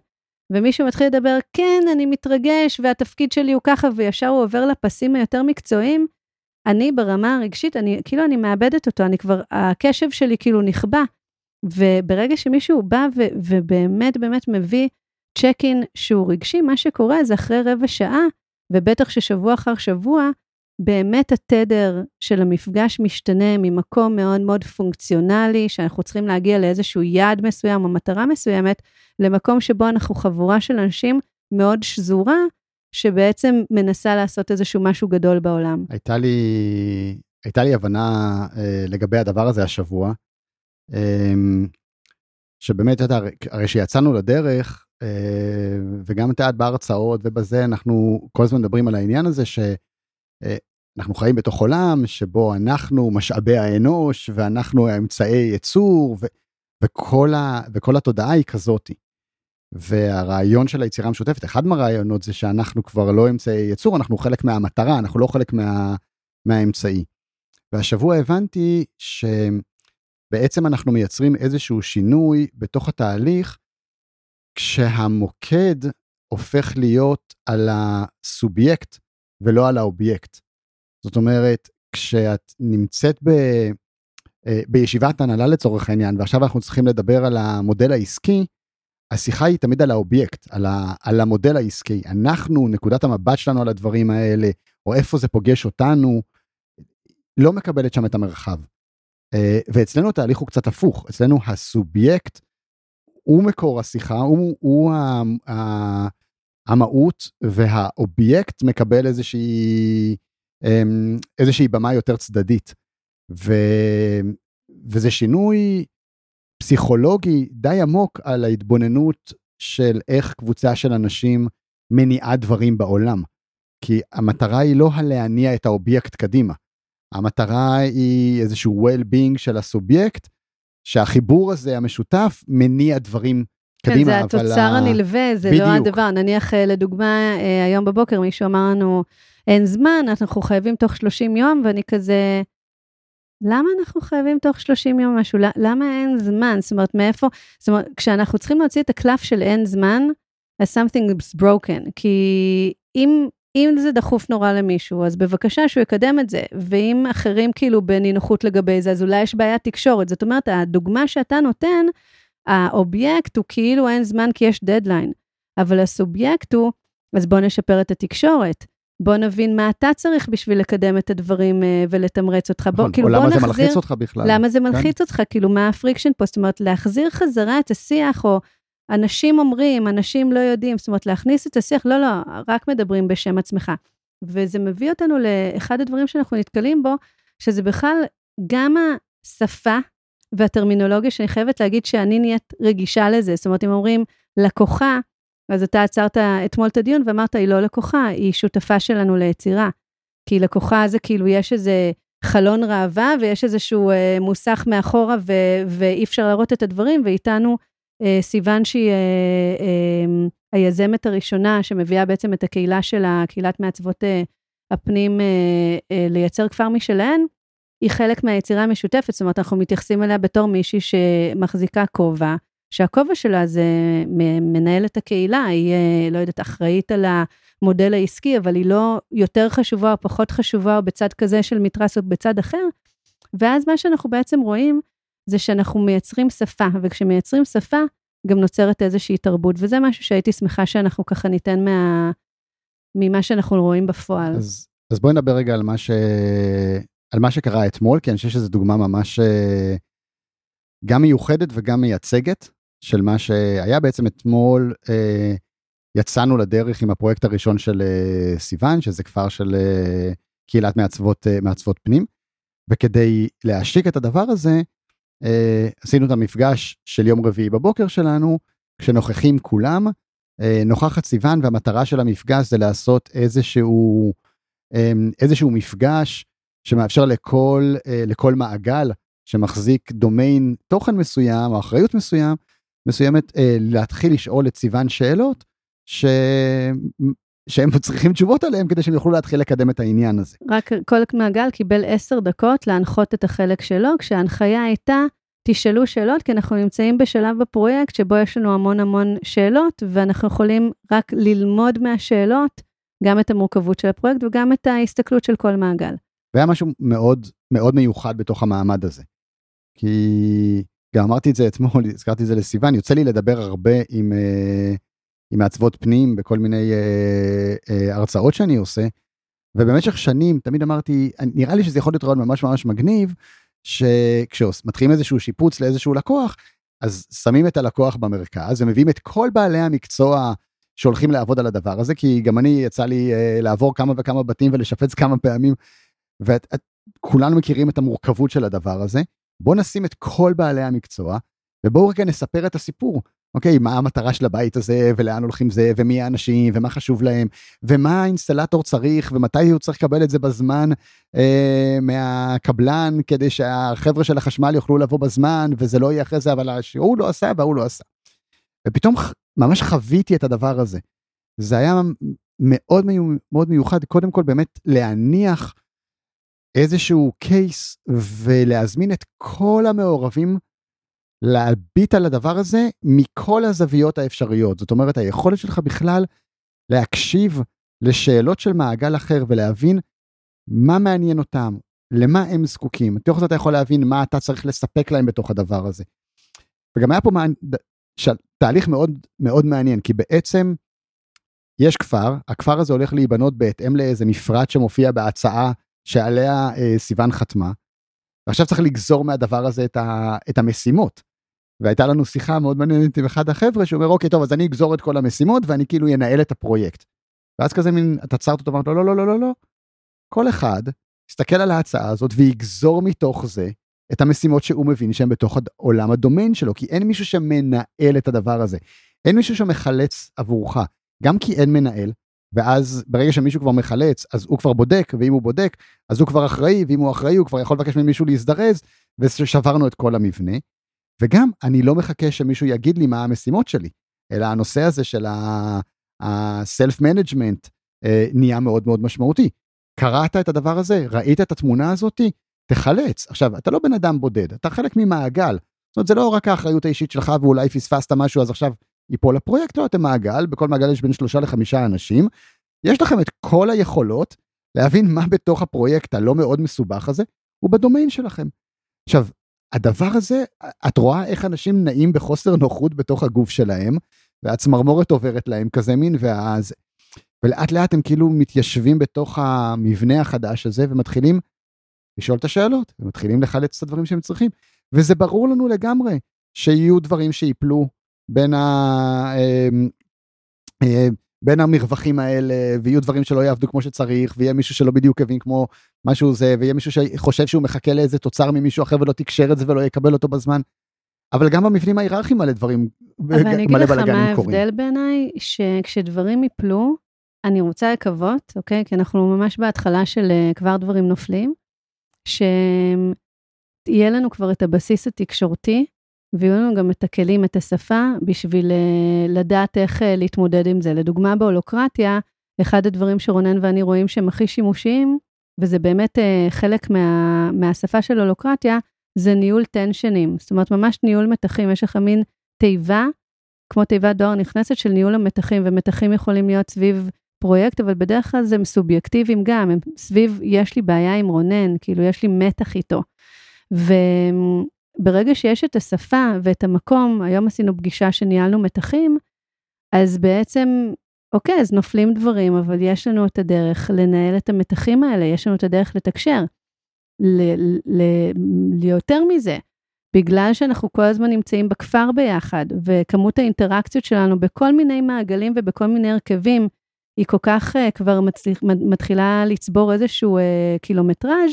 ומישהו מתחיל לדבר, כן, אני מתרגש, והתפקיד שלי הוא ככה, וישר הוא עובר לפסים היותר מקצועיים, אני ברמה הרגשית, אני, כאילו אני מאבדת אותו, אני כבר, הקשב שלי כאילו נכבה. וברגע שמישהו בא ו, ובאמת באמת מביא צ'ק אין שהוא רגשי, מה שקורה זה אחרי רבע שעה, ובטח ששבוע אחר שבוע, באמת התדר של המפגש משתנה ממקום מאוד מאוד פונקציונלי, שאנחנו צריכים להגיע לאיזשהו יעד מסוים או מטרה מסוימת, למקום שבו אנחנו חבורה של אנשים מאוד שזורה, שבעצם מנסה לעשות איזשהו משהו גדול בעולם. הייתה לי, הייתה לי הבנה אה, לגבי הדבר הזה השבוע, אה, שבאמת, אתה, הרי שיצאנו לדרך, אה, וגם את יודעת בהרצאות ובזה, אנחנו כל הזמן מדברים על העניין הזה ש... אה, אנחנו חיים בתוך עולם שבו אנחנו משאבי האנוש ואנחנו האמצעי ייצור ו- וכל, ה- וכל התודעה היא כזאתי. והרעיון של היצירה המשותפת, אחד מהרעיונות זה שאנחנו כבר לא אמצעי ייצור, אנחנו חלק מהמטרה, אנחנו לא חלק מה, מהאמצעי. והשבוע הבנתי שבעצם אנחנו מייצרים איזשהו שינוי בתוך התהליך, כשהמוקד הופך להיות על הסובייקט ולא על האובייקט. זאת אומרת, כשאת נמצאת ב, אה, בישיבת הנהלה לצורך העניין, ועכשיו אנחנו צריכים לדבר על המודל העסקי, השיחה היא תמיד על האובייקט, על, ה, על המודל העסקי. אנחנו, נקודת המבט שלנו על הדברים האלה, או איפה זה פוגש אותנו, לא מקבלת שם את המרחב. אה, ואצלנו התהליך הוא קצת הפוך, אצלנו הסובייקט הוא מקור השיחה, הוא, הוא ה, ה, המהות, והאובייקט מקבל איזושהי, אמ, איזושהי במה יותר צדדית. ו, וזה שינוי פסיכולוגי די עמוק על ההתבוננות של איך קבוצה של אנשים מניעה דברים בעולם. כי המטרה היא לא הלהניע את האובייקט קדימה. המטרה היא איזשהו well-being של הסובייקט, שהחיבור הזה המשותף מניע דברים קדימה. כן, זה התוצר אבל... הנלווה, זה לא בדיוק. לא הדבר. נניח, אה, לדוגמה, אה, היום בבוקר מישהו אמר לנו, אין זמן, אנחנו חייבים תוך 30 יום, ואני כזה, למה אנחנו חייבים תוך 30 יום משהו? למה אין זמן? זאת אומרת, מאיפה? זאת אומרת, כשאנחנו צריכים להוציא את הקלף של אין זמן, אז something is broken. כי אם, אם זה דחוף נורא למישהו, אז בבקשה שהוא יקדם את זה. ואם אחרים כאילו בנינוחות לגבי זה, אז אולי יש בעיית תקשורת. זאת אומרת, הדוגמה שאתה נותן, האובייקט הוא כאילו אין זמן כי יש דדליין. אבל הסובייקט הוא, אז בוא נשפר את התקשורת. בוא נבין מה אתה צריך בשביל לקדם את הדברים אה, ולתמרץ אותך. בוא, נכון, כאילו, או למה נחזיר, זה מלחיץ אותך בכלל. למה זה כן. מלחיץ כן? אותך, כאילו, מה ה friction פה? זאת אומרת, להחזיר חזרה את השיח, או אנשים אומרים, אנשים לא יודעים, זאת אומרת, להכניס את השיח, לא, לא, רק מדברים בשם עצמך. וזה מביא אותנו לאחד הדברים שאנחנו נתקלים בו, שזה בכלל גם השפה והטרמינולוגיה, שאני חייבת להגיד שאני נהיית רגישה לזה. זאת אומרת, אם אומרים לקוחה, אז אתה עצרת אתמול את הדיון ואמרת, היא לא לקוחה, היא שותפה שלנו ליצירה. כי לקוחה זה כאילו, יש איזה חלון ראווה ויש איזשהו אה, מוסך מאחורה ו- ואי אפשר להראות את הדברים, ואיתנו אה, סיוון שהיא אה, אה, היזמת הראשונה שמביאה בעצם את הקהילה שלה, קהילת מעצבות אה, הפנים, אה, אה, לייצר כפר משלהן, היא חלק מהיצירה המשותפת, זאת אומרת, אנחנו מתייחסים אליה בתור מישהי שמחזיקה כובע. שהכובע שלה זה מנהלת הקהילה, היא, אה, לא יודעת, אחראית על המודל העסקי, אבל היא לא יותר חשובה או פחות חשובה, או בצד כזה של מתרס או בצד אחר. ואז מה שאנחנו בעצם רואים, זה שאנחנו מייצרים שפה, וכשמייצרים שפה, גם נוצרת איזושהי תרבות, וזה משהו שהייתי שמחה שאנחנו ככה ניתן מה... ממה שאנחנו רואים בפועל. אז אז בואי נדבר רגע על מה, ש... על מה שקרה אתמול, כי אני חושב שזו דוגמה ממש אה, גם מיוחדת וגם מייצגת של מה שהיה בעצם אתמול. אה, יצאנו לדרך עם הפרויקט הראשון של אה, סיוון, שזה כפר של אה, קהילת מעצבות, אה, מעצבות פנים, וכדי להשיק את הדבר הזה, עשינו את המפגש של יום רביעי בבוקר שלנו, כשנוכחים כולם, נוכחת סיוון, והמטרה של המפגש זה לעשות איזשהו, איזשהו מפגש שמאפשר לכל, לכל מעגל שמחזיק דומיין תוכן מסוים או אחריות מסוים, מסוימת, להתחיל לשאול את סיוון שאלות, ש... שהם צריכים תשובות עליהם כדי שהם יוכלו להתחיל לקדם את העניין הזה. רק כל מעגל קיבל עשר דקות להנחות את החלק שלו, כשההנחיה הייתה, תשאלו שאלות, כי אנחנו נמצאים בשלב בפרויקט שבו יש לנו המון המון שאלות, ואנחנו יכולים רק ללמוד מהשאלות, גם את המורכבות של הפרויקט וגם את ההסתכלות של כל מעגל. והיה משהו מאוד מאוד מיוחד בתוך המעמד הזה. כי גם אמרתי את זה אתמול, הזכרתי את זה לסיוון, יוצא לי לדבר הרבה עם... Uh, עם מעצבות פנים בכל מיני אה, אה, הרצאות שאני עושה. ובמשך שנים תמיד אמרתי, נראה לי שזה יכול להיות רעיון ממש ממש מגניב, שכשמתחילים איזשהו שיפוץ לאיזשהו לקוח, אז שמים את הלקוח במרכז ומביאים את כל בעלי המקצוע שהולכים לעבוד על הדבר הזה, כי גם אני יצא לי אה, לעבור כמה וכמה בתים ולשפץ כמה פעמים, וכולנו מכירים את המורכבות של הדבר הזה. בואו נשים את כל בעלי המקצוע, ובואו רגע נספר את הסיפור. אוקיי, מה המטרה של הבית הזה, ולאן הולכים זה, ומי האנשים, ומה חשוב להם, ומה האינסטלטור צריך, ומתי הוא צריך לקבל את זה בזמן אה, מהקבלן, כדי שהחבר'ה של החשמל יוכלו לבוא בזמן, וזה לא יהיה אחרי זה, אבל הוא לא עשה והוא לא עשה. ופתאום ממש חוויתי את הדבר הזה. זה היה מאוד מיוחד, קודם כל באמת להניח איזשהו קייס ולהזמין את כל המעורבים להביט על הדבר הזה מכל הזוויות האפשריות. זאת אומרת, היכולת שלך בכלל להקשיב לשאלות של מעגל אחר ולהבין מה מעניין אותם, למה הם זקוקים. תוך זה אתה יכול להבין מה אתה צריך לספק להם בתוך הדבר הזה. וגם היה פה מעניין, תהליך מאוד מאוד מעניין, כי בעצם יש כפר, הכפר הזה הולך להיבנות בהתאם לאיזה מפרט שמופיע בהצעה שעליה אה, סיוון חתמה, ועכשיו צריך לגזור מהדבר הזה את, ה, את המשימות. והייתה לנו שיחה מאוד מעניינת עם אחד החבר'ה שאומר אוקיי טוב אז אני אגזור את כל המשימות ואני כאילו ינהל את הפרויקט. ואז כזה מין אתה עצרת אותו ואמרת לו לא לא לא לא לא. כל אחד יסתכל על ההצעה הזאת ויגזור מתוך זה את המשימות שהוא מבין שהן בתוך עולם הדומיין שלו כי אין מישהו שמנהל את הדבר הזה. אין מישהו שמחלץ עבורך גם כי אין מנהל ואז ברגע שמישהו כבר מחלץ אז הוא כבר בודק ואם הוא בודק אז הוא כבר אחראי ואם הוא אחראי הוא כבר יכול לבקש ממישהו להזדרז ושברנו את כל המבנה. וגם, אני לא מחכה שמישהו יגיד לי מה המשימות שלי, אלא הנושא הזה של ה-self-management אה, נהיה מאוד מאוד משמעותי. קראת את הדבר הזה? ראית את התמונה הזאתי? תחלץ. עכשיו, אתה לא בן אדם בודד, אתה חלק ממעגל. זאת אומרת, זה לא רק האחריות האישית שלך ואולי פספסת משהו אז עכשיו ייפול הפרויקט, לא, אתם מעגל, בכל מעגל יש בין שלושה לחמישה אנשים. יש לכם את כל היכולות להבין מה בתוך הפרויקט הלא מאוד מסובך הזה, הוא בדומיין שלכם. עכשיו, הדבר הזה, את רואה איך אנשים נעים בחוסר נוחות בתוך הגוף שלהם, והצמרמורת עוברת להם כזה מין, ואז... ולאט לאט הם כאילו מתיישבים בתוך המבנה החדש הזה ומתחילים לשאול את השאלות, ומתחילים לחלץ את הדברים שהם צריכים. וזה ברור לנו לגמרי שיהיו דברים שיפלו בין ה... אמ, אה, בין המרווחים האלה, ויהיו דברים שלא יעבדו כמו שצריך, ויהיה מישהו שלא בדיוק הבין כמו משהו זה, ויהיה מישהו שחושב שהוא מחכה לאיזה תוצר ממישהו אחר ולא תקשר את זה ולא יקבל אותו בזמן. אבל גם במבנים ההיררכיים מלא דברים, מלא בלאגנים קורים. אבל אני אגיד לך מה ההבדל בעיניי, שכשדברים יפלו, אני רוצה לקוות, אוקיי? כי אנחנו ממש בהתחלה של אה, כבר דברים נופלים, שיהיה לנו כבר את הבסיס התקשורתי, ויהיו לנו גם את הכלים, את השפה, בשביל אה, לדעת איך אה, להתמודד עם זה. לדוגמה, בהולוקרטיה, אחד הדברים שרונן ואני רואים שהם הכי שימושיים, וזה באמת אה, חלק מה, מהשפה של הולוקרטיה, זה ניהול טנשנים. זאת אומרת, ממש ניהול מתחים. יש לך מין תיבה, כמו תיבת דואר נכנסת של ניהול המתחים, ומתחים יכולים להיות סביב פרויקט, אבל בדרך כלל זה סובייקטיביים גם, הם סביב, יש לי בעיה עם רונן, כאילו, יש לי מתח איתו. ו... ברגע שיש את השפה ואת המקום, היום עשינו פגישה שניהלנו מתחים, אז בעצם אוקיי, אז נופלים דברים, אבל יש לנו את הדרך לנהל את המתחים האלה, יש לנו את הדרך לתקשר. ליותר מזה, בגלל שאנחנו כל הזמן נמצאים בכפר ביחד, וכמות האינטראקציות שלנו בכל מיני מעגלים ובכל מיני הרכבים, היא כל כך uh, כבר מצליח, מתחילה לצבור איזשהו uh, קילומטראז',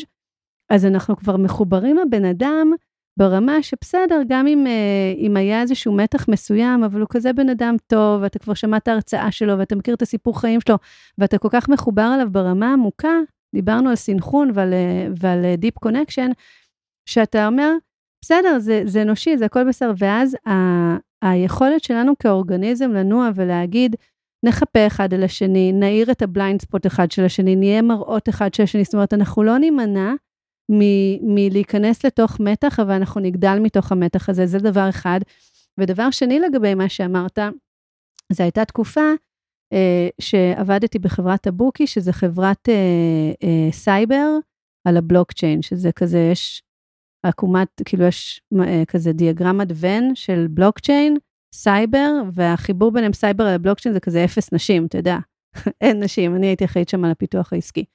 אז אנחנו כבר מחוברים לבן אדם ברמה שבסדר, גם אם, uh, אם היה איזשהו מתח מסוים, אבל הוא כזה בן אדם טוב, ואתה כבר שמעת הרצאה שלו, ואתה מכיר את הסיפור חיים שלו, ואתה כל כך מחובר אליו ברמה עמוקה, דיברנו על סינכרון ועל, ועל Deep Connection, שאתה אומר, בסדר, זה, זה אנושי, זה הכל בסדר, ואז ה, היכולת שלנו כאורגניזם לנוע ולהגיד, נחפה אחד על השני, נאיר את ה blind spot אחד של השני, נהיה מראות אחד של השני, זאת אומרת, אנחנו לא נימנע מלהיכנס לתוך מתח, אבל אנחנו נגדל מתוך המתח הזה, זה דבר אחד. ודבר שני לגבי מה שאמרת, זו הייתה תקופה אה, שעבדתי בחברת הבוקי, שזה חברת אה, אה, סייבר על הבלוקצ'יין, שזה כזה, יש עקומת, כאילו יש אה, כזה דיאגרמת ון של בלוקצ'יין, סייבר, והחיבור ביניהם סייבר לבלוקצ'יין זה כזה אפס נשים, אתה יודע, אין נשים, אני הייתי אחראית שם על הפיתוח העסקי.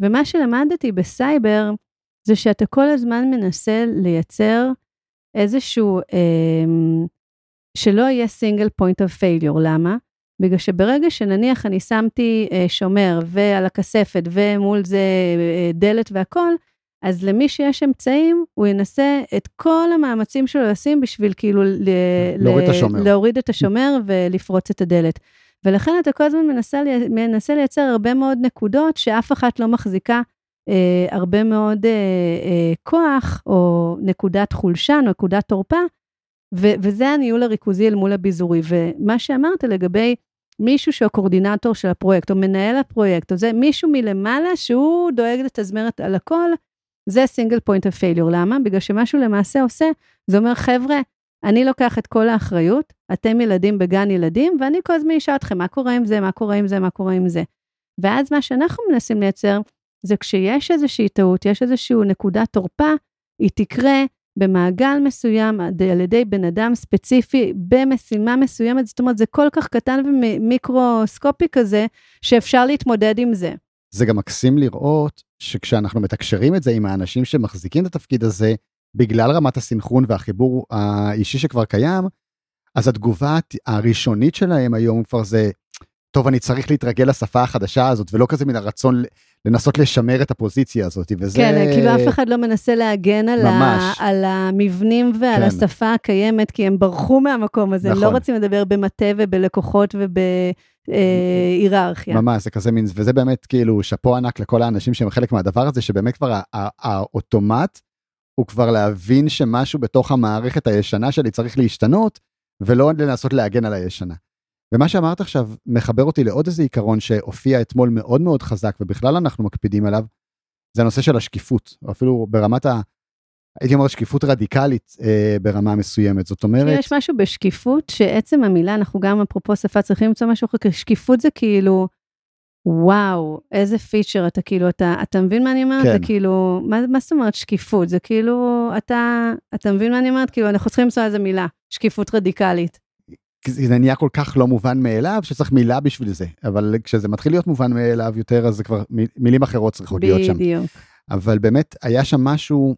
ומה שלמדתי בסייבר, זה שאתה כל הזמן מנסה לייצר איזשהו, אה, שלא יהיה single point of failure, למה? בגלל שברגע שנניח אני שמתי אה, שומר ועל הכספת ומול זה אה, דלת והכל, אז למי שיש אמצעים, הוא ינסה את כל המאמצים שלו לשים בשביל כאילו להוריד, ל- את, השומר. להוריד את השומר ולפרוץ את הדלת. ולכן אתה כל הזמן מנסה, מנסה לייצר הרבה מאוד נקודות שאף אחת לא מחזיקה הרבה מאוד אה, אה, כוח, או נקודת חולשה, נקודת תורפה, וזה הניהול הריכוזי אל מול הביזורי. ומה שאמרת לגבי מישהו שהוא ה coordinator של הפרויקט, או מנהל הפרויקט, או זה מישהו מלמעלה שהוא דואג לתזמרת על הכל, זה single point of. למה? בגלל שמה שהוא למעשה עושה, זה אומר, חבר'ה, אני לוקח את כל האחריות, אתם ילדים בגן ילדים, ואני כל הזמן אשאל אתכם, מה קורה עם זה, מה קורה עם זה, מה קורה עם זה. ואז מה שאנחנו מנסים לייצר, זה כשיש איזושהי טעות, יש איזושהי נקודת תורפה, היא תקרה במעגל מסוים על ידי בן אדם ספציפי במשימה מסוימת, זאת אומרת, זה כל כך קטן ומיקרוסקופי כזה, שאפשר להתמודד עם זה. זה גם מקסים לראות שכשאנחנו מתקשרים את זה עם האנשים שמחזיקים את התפקיד הזה, בגלל רמת הסינכרון והחיבור האישי שכבר קיים, אז התגובה הראשונית שלהם היום כבר זה, טוב, אני צריך להתרגל לשפה החדשה הזאת, ולא כזה מן הרצון לנסות לשמר את הפוזיציה הזאת, וזה... כן, כאילו אף אחד לא מנסה להגן על, ה... על המבנים ועל כן. השפה הקיימת, כי הם ברחו מהמקום הזה, נכון. הם לא נכון. רוצים לדבר במטה ובלקוחות ובהיררכיה. ממש, זה כזה מין, וזה באמת כאילו שאפו ענק לכל האנשים שהם חלק מהדבר הזה, שבאמת כבר האוטומט הוא כבר להבין שמשהו בתוך המערכת הישנה שלי צריך להשתנות, ולא לנסות להגן על הישנה. ומה שאמרת עכשיו מחבר אותי לעוד איזה עיקרון שהופיע אתמול מאוד מאוד חזק ובכלל אנחנו מקפידים עליו, זה הנושא של השקיפות, או אפילו ברמת ה... הייתי אומר שקיפות רדיקלית אה, ברמה מסוימת, זאת אומרת... יש משהו בשקיפות שעצם המילה, אנחנו גם אפרופו שפה צריכים למצוא משהו אחר, שקיפות זה כאילו, וואו, איזה פיצ'ר אתה כאילו, אתה, אתה מבין מה אני אומרת? כן. זה כאילו, מה, מה זאת אומרת שקיפות? זה כאילו, אתה, אתה מבין מה אני אומרת? כאילו, אנחנו צריכים למצוא איזה מילה, שקיפות רדיקלית. זה נהיה כל כך לא מובן מאליו שצריך מילה בשביל זה אבל כשזה מתחיל להיות מובן מאליו יותר אז זה כבר מילים אחרות צריכות להיות שם. בדיוק. אבל באמת היה שם משהו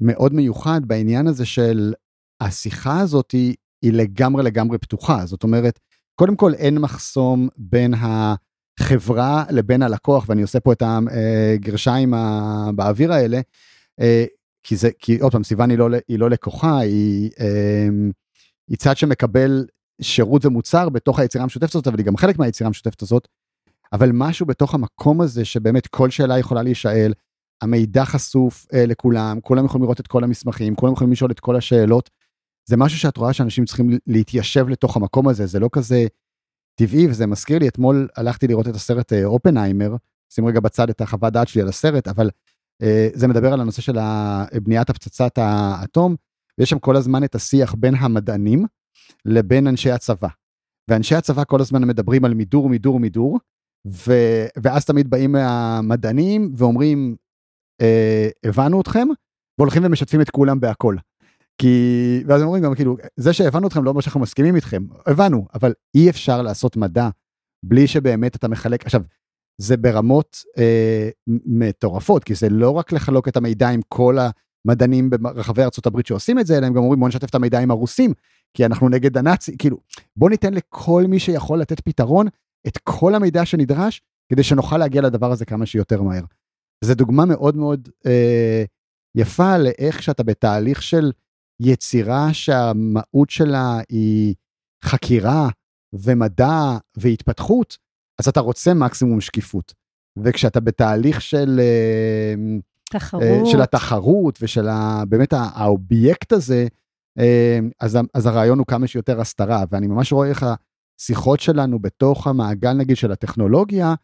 מאוד מיוחד בעניין הזה של השיחה הזאת היא, היא לגמרי לגמרי פתוחה זאת אומרת קודם כל אין מחסום בין החברה לבין הלקוח ואני עושה פה את הגרשיים באוויר האלה אה, כי זה כי עוד פעם סיוון היא לא, היא לא לקוחה היא. היא צד שמקבל שירות ומוצר בתוך היצירה המשותפת הזאת, אבל היא גם חלק מהיצירה המשותפת הזאת. אבל משהו בתוך המקום הזה שבאמת כל שאלה יכולה להישאל, המידע חשוף אה, לכולם, כולם יכולים לראות את כל המסמכים, כולם יכולים לשאול את כל השאלות. זה משהו שאת רואה שאנשים צריכים להתיישב לתוך המקום הזה, זה לא כזה טבעי, וזה מזכיר לי, אתמול הלכתי לראות את הסרט אה, אופנהיימר, שים רגע בצד את החוות דעת שלי על הסרט, אבל אה, זה מדבר על הנושא של בניית הפצצת האטום, ויש שם כל הזמן את השיח בין המדענים לבין אנשי הצבא. ואנשי הצבא כל הזמן מדברים על מידור, מידור, מידור, ו... ואז תמיד באים המדענים ואומרים, אה, הבנו אתכם, והולכים ומשתפים את כולם בהכל. כי, ואז אומרים גם כאילו, זה שהבנו אתכם לא אומר שאנחנו מסכימים איתכם, הבנו, אבל אי אפשר לעשות מדע בלי שבאמת אתה מחלק, עכשיו, זה ברמות אה, מטורפות, כי זה לא רק לחלוק את המידע עם כל המדענים ברחבי ארה"ב שעושים את זה, אלא הם גם אומרים בוא נשתף את המידע עם הרוסים, כי אנחנו נגד הנאצי, כאילו, בוא ניתן לכל מי שיכול לתת פתרון את כל המידע שנדרש, כדי שנוכל להגיע לדבר הזה כמה שיותר מהר. זו דוגמה מאוד מאוד אה, יפה לאיך שאתה בתהליך של יצירה שהמהות שלה היא חקירה ומדע והתפתחות, אז אתה רוצה מקסימום שקיפות. וכשאתה בתהליך של... אה, תחרות. של התחרות ושל ה, באמת האובייקט הזה, אה, אז, אז הרעיון הוא כמה שיותר הסתרה, ואני ממש רואה איך השיחות שלנו בתוך המעגל נגיד של הטכנולוגיה,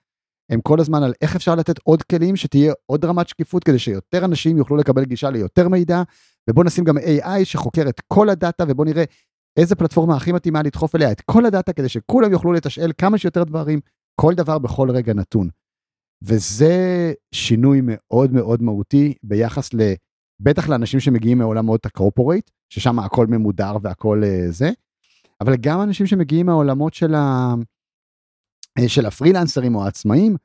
הם כל הזמן על איך אפשר לתת עוד כלים שתהיה עוד רמת שקיפות כדי שיותר אנשים יוכלו לקבל גישה ליותר מידע, ובוא נשים גם AI שחוקר את כל הדאטה ובוא נראה איזה פלטפורמה הכי מתאימה לדחוף אליה את כל הדאטה כדי שכולם יוכלו לתשאל כמה שיותר דברים, כל דבר בכל רגע נתון. וזה שינוי מאוד מאוד מהותי ביחס ל... בטח לאנשים שמגיעים מעולמות הקורפורייט, ששם הכל ממודר והכל uh, זה, אבל גם אנשים שמגיעים מהעולמות של, ה... אה, של הפרילנסרים או העצמאים,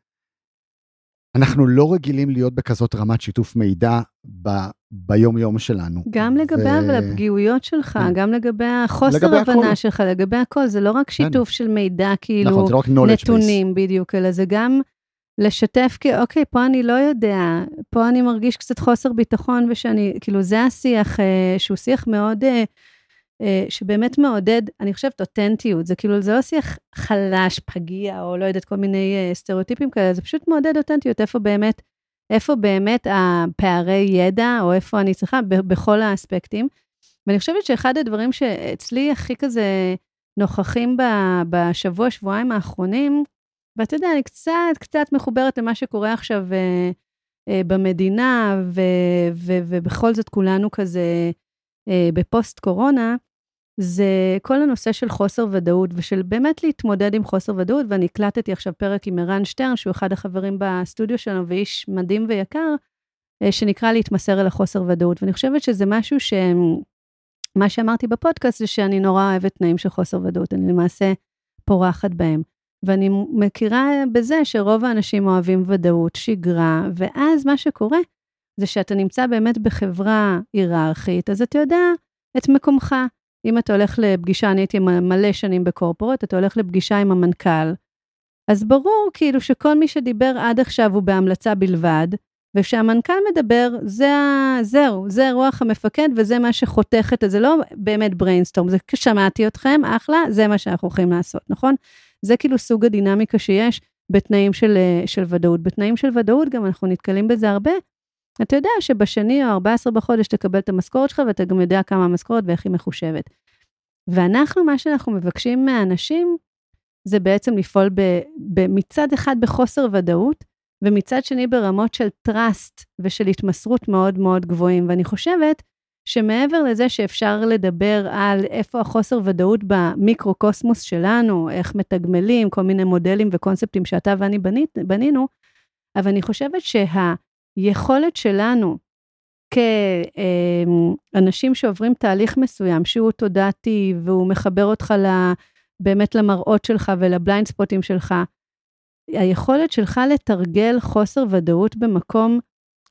אנחנו לא רגילים להיות בכזאת רמת שיתוף מידע ב, ביום יום שלנו. גם לגבי ו... אבל הפגיעויות שלך, כן. גם לגבי החוסר לגבי הבנה הכל. שלך, לגבי הכל, זה לא רק. שיתוף כן. של מידע, כאילו, נכון, לא נתונים base. בדיוק, אלא זה גם לשתף, כי אוקיי, פה אני לא יודע, פה אני מרגיש קצת חוסר ביטחון, ושאני, כאילו, זה השיח אה, שהוא שיח מאוד... אה, אה, שבאמת מעודד, אני חושבת, אותנטיות. זה כאילו, זה לא שיח חלש, פגיע, או לא יודעת, כל מיני אה, סטריאוטיפים כאלה, זה פשוט מעודד אותנטיות, איפה באמת, איפה באמת הפערי ידע, או איפה אני צריכה, בכל האספקטים. ואני חושבת שאחד הדברים שאצלי הכי כזה נוכחים בשבוע, שבועיים האחרונים, ואתה יודע, אני קצת, קצת מחוברת למה שקורה עכשיו אה, אה, במדינה, ו, ו, ובכל זאת כולנו כזה אה, בפוסט קורונה, זה כל הנושא של חוסר ודאות, ושל באמת להתמודד עם חוסר ודאות, ואני הקלטתי עכשיו פרק עם ערן שטרן, שהוא אחד החברים בסטודיו שלנו, ואיש מדהים ויקר, אה, שנקרא להתמסר אל החוסר ודאות. ואני חושבת שזה משהו ש... מה שאמרתי בפודקאסט זה שאני נורא אוהבת תנאים של חוסר ודאות, אני למעשה פורחת בהם. ואני מכירה בזה שרוב האנשים אוהבים ודאות, שגרה, ואז מה שקורה זה שאתה נמצא באמת בחברה היררכית, אז אתה יודע את מקומך. אם אתה הולך לפגישה, אני הייתי מלא שנים בקורפורט, אתה הולך לפגישה עם המנכ"ל, אז ברור כאילו שכל מי שדיבר עד עכשיו הוא בהמלצה בלבד, וכשהמנכ"ל מדבר, זה, זהו, זה רוח המפקד וזה מה שחותך את זה, זה לא באמת brainstorm, זה שמעתי אתכם, אחלה, זה מה שאנחנו הולכים לעשות, נכון? זה כאילו סוג הדינמיקה שיש בתנאים של, של ודאות. בתנאים של ודאות גם אנחנו נתקלים בזה הרבה, אתה יודע שבשני או 14 בחודש תקבל את המשכורת שלך ואתה גם יודע כמה המשכורת ואיך היא מחושבת. ואנחנו, מה שאנחנו מבקשים מהאנשים, זה בעצם לפעול ב, ב, מצד אחד בחוסר ודאות, ומצד שני ברמות של trust ושל התמסרות מאוד מאוד גבוהים. ואני חושבת שמעבר לזה שאפשר לדבר על איפה החוסר ודאות במיקרו-קוסמוס שלנו, איך מתגמלים, כל מיני מודלים וקונספטים שאתה ואני בנית, בנינו, אבל אני חושבת שה... היכולת שלנו כאנשים שעוברים תהליך מסוים, שהוא תודעתי והוא מחבר אותך באמת למראות שלך ולבליינד ספוטים שלך, היכולת שלך לתרגל חוסר ודאות במקום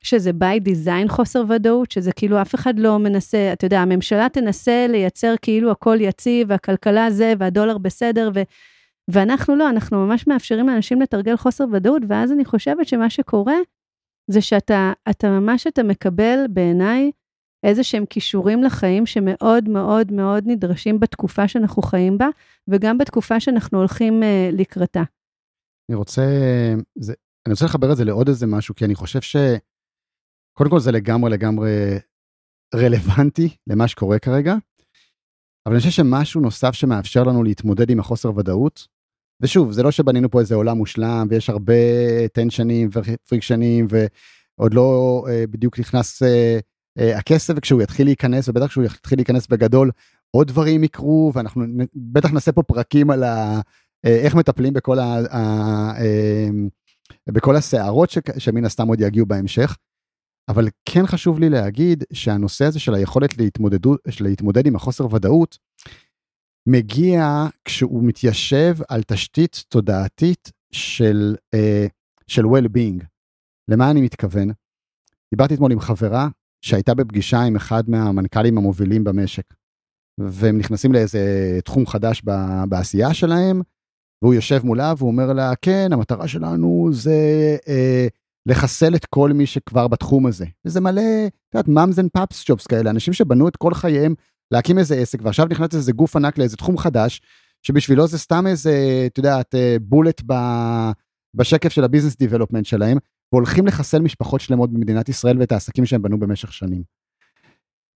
שזה by design חוסר ודאות, שזה כאילו אף אחד לא מנסה, אתה יודע, הממשלה תנסה לייצר כאילו הכל יציב, והכלכלה זה, והדולר בסדר, ו, ואנחנו לא, אנחנו ממש מאפשרים לאנשים לתרגל חוסר ודאות, ואז אני חושבת שמה שקורה, זה שאתה אתה ממש, אתה מקבל בעיניי איזה שהם כישורים לחיים שמאוד מאוד מאוד נדרשים בתקופה שאנחנו חיים בה, וגם בתקופה שאנחנו הולכים uh, לקראתה. אני רוצה, זה, אני רוצה לחבר את זה לעוד איזה משהו, כי אני חושב ש... קודם כל זה לגמרי לגמרי רלוונטי למה שקורה כרגע, אבל אני חושב שמשהו נוסף שמאפשר לנו להתמודד עם החוסר ודאות, ושוב, זה לא שבנינו פה איזה עולם מושלם, ויש הרבה טנשנים ופריקשנים, ועוד לא אה, בדיוק נכנס אה, אה, הכסף, וכשהוא יתחיל להיכנס, ובטח כשהוא יתחיל להיכנס בגדול, עוד דברים יקרו, ואנחנו בטח נעשה פה פרקים על ה, איך מטפלים בכל, ה, ה, אה, בכל הסערות ש, שמן הסתם עוד יגיעו בהמשך. אבל כן חשוב לי להגיד שהנושא הזה של היכולת להתמודד עם החוסר ודאות, מגיע כשהוא מתיישב על תשתית תודעתית של, אה, של well-being. למה אני מתכוון? דיברתי אתמול עם חברה שהייתה בפגישה עם אחד מהמנכ"לים המובילים במשק, והם נכנסים לאיזה תחום חדש בעשייה שלהם, והוא יושב מולה והוא אומר לה, כן, המטרה שלנו זה אה, לחסל את כל מי שכבר בתחום הזה. וזה מלא, את יודעת, moms and pops jobs כאלה, אנשים שבנו את כל חייהם להקים איזה עסק, ועכשיו נכנס איזה גוף ענק לאיזה תחום חדש, שבשבילו זה סתם איזה, את יודעת, bullet ב, בשקף של ה business development שלהם, והולכים לחסל משפחות שלמות במדינת ישראל ואת העסקים שהם בנו במשך שנים.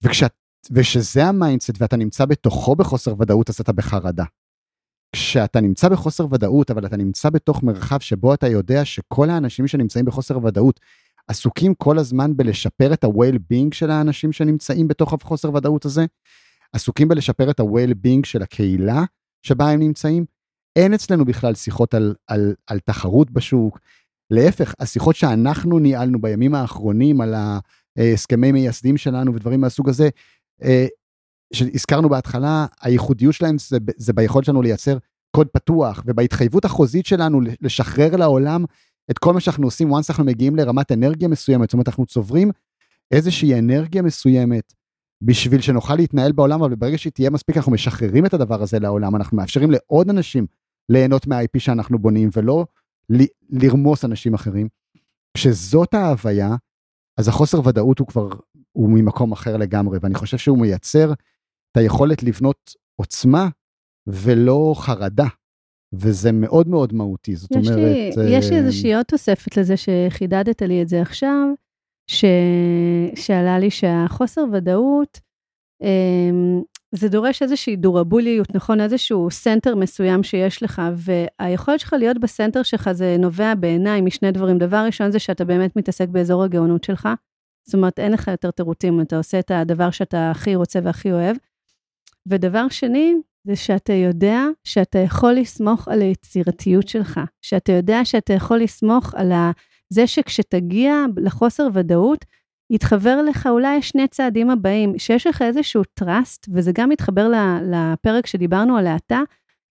וכשאת, ושזה ה mindset ואתה נמצא בתוכו בחוסר ודאות, אז אתה בחרדה. כשאתה נמצא בחוסר ודאות, אבל אתה נמצא בתוך מרחב שבו אתה יודע שכל האנשים שנמצאים בחוסר ודאות עסוקים כל הזמן בלשפר את ה-well-being של האנשים שנמצאים בתוך החוסר ודאות הזה, עסוקים בלשפר את ה-well-being של הקהילה שבה הם נמצאים. אין אצלנו בכלל שיחות על, על, על תחרות בשוק. להפך, השיחות שאנחנו ניהלנו בימים האחרונים על ההסכמי מייסדים שלנו ודברים מהסוג הזה, אה, שהזכרנו בהתחלה, הייחודיות שלהם זה, זה ביכולת שלנו לייצר קוד פתוח ובהתחייבות החוזית שלנו לשחרר לעולם את כל מה שאנחנו עושים, once אנחנו מגיעים לרמת אנרגיה מסוימת, זאת אומרת אנחנו צוברים איזושהי אנרגיה מסוימת בשביל שנוכל להתנהל בעולם, אבל ברגע שהיא תהיה מספיק אנחנו משחררים את הדבר הזה לעולם, אנחנו מאפשרים לעוד אנשים ליהנות מה-IP שאנחנו בונים ולא ל- לרמוס אנשים אחרים. כשזאת ההוויה, אז החוסר ודאות הוא כבר, הוא ממקום אחר לגמרי, ואני חושב שהוא מייצר את היכולת לבנות עוצמה ולא חרדה. וזה מאוד מאוד מהותי, זאת יש אומרת... לי. יש לי איזושהי עוד תוספת לזה שחידדת לי את זה עכשיו, ש... שעלה לי שהחוסר ודאות, um, זה דורש איזושהי דורבוליות, נכון? איזשהו center מסוים שיש לך, והיכולת שלך להיות ב center שלך זה נובע בעיניי משני דברים. דבר ראשון זה שאתה באמת מתעסק באזור הגאונות שלך, זאת אומרת, אין לך יותר תירוצים, אתה עושה את הדבר שאתה הכי רוצה והכי אוהב. ודבר שני, זה שאתה יודע שאתה יכול לסמוך על היצירתיות שלך, שאתה יודע שאתה יכול לסמוך על זה שכשתגיע לחוסר ודאות, יתחבר לך אולי שני צעדים הבאים, שיש לך איזשהו trust, וזה גם מתחבר לפרק שדיברנו על האטה,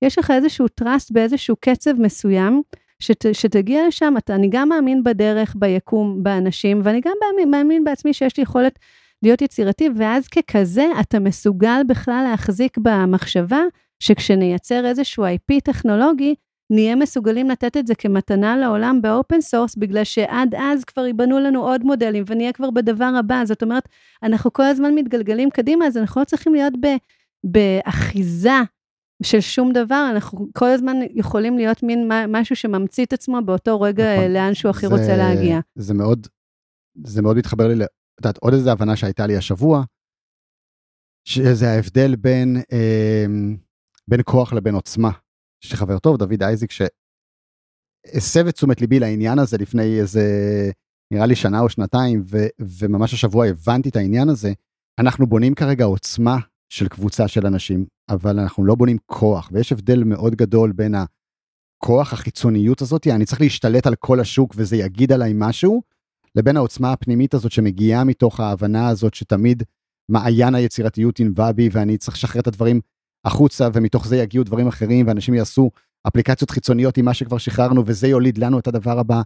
יש לך איזשהו trust באיזשהו קצב מסוים, שת, שתגיע לשם, אתה, אני גם מאמין בדרך, ביקום, באנשים, ואני גם מאמין, מאמין בעצמי שיש לי יכולת להיות יצירתי, ואז ככזה אתה מסוגל בכלל להחזיק במחשבה שכשנייצר איזשהו IP טכנולוגי, נהיה מסוגלים לתת את זה כמתנה לעולם ב open source, בגלל שעד אז כבר ייבנו לנו עוד מודלים ונהיה כבר בדבר הבא. זאת אומרת, אנחנו כל הזמן מתגלגלים קדימה, אז אנחנו לא צריכים להיות ב, באחיזה של שום דבר, אנחנו כל הזמן יכולים להיות מין משהו שממציא את עצמו באותו רגע נכון. לאן שהוא הכי זה, רוצה להגיע. זה מאוד, זה מאוד מתחבר לי את יודעת, עוד איזו הבנה שהייתה לי השבוע, שזה ההבדל בין, אה, בין כוח לבין עוצמה. יש לי חבר טוב, דוד אייזיק, שהסב את תשומת ליבי לעניין הזה לפני איזה, נראה לי שנה או שנתיים, ו, וממש השבוע הבנתי את העניין הזה. אנחנו בונים כרגע עוצמה של קבוצה של אנשים, אבל אנחנו לא בונים כוח, ויש הבדל מאוד גדול בין הכוח, החיצוניות הזאת, אני צריך להשתלט על כל השוק וזה יגיד עליי משהו, לבין העוצמה הפנימית הזאת שמגיעה מתוך ההבנה הזאת שתמיד מעיין היצירתיות ינבע בי ואני צריך לשחרר את הדברים החוצה ומתוך זה יגיעו דברים אחרים ואנשים יעשו אפליקציות חיצוניות עם מה שכבר שחררנו וזה יוליד לנו את הדבר הבא.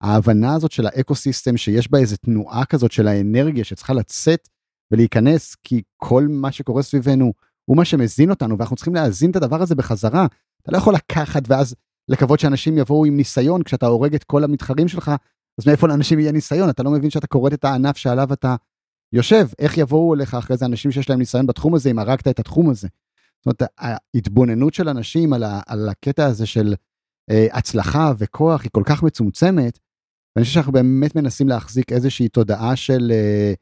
ההבנה הזאת של האקו סיסטם שיש בה איזה תנועה כזאת של האנרגיה שצריכה לצאת ולהיכנס כי כל מה שקורה סביבנו הוא מה שמזין אותנו ואנחנו צריכים להזין את הדבר הזה בחזרה. אתה לא יכול לקחת ואז לקוות שאנשים יבואו עם ניסיון כשאתה הורג את כל המתחרים שלך אז מאיפה לאנשים יהיה ניסיון? אתה לא מבין שאתה כורת את הענף שעליו אתה יושב, איך יבואו אליך אחרי זה אנשים שיש להם ניסיון בתחום הזה אם הרגת את התחום הזה. זאת אומרת, ההתבוננות של אנשים על, ה, על הקטע הזה של אה, הצלחה וכוח היא כל כך מצומצמת, ואני חושב שאנחנו באמת מנסים להחזיק איזושהי תודעה של, אה,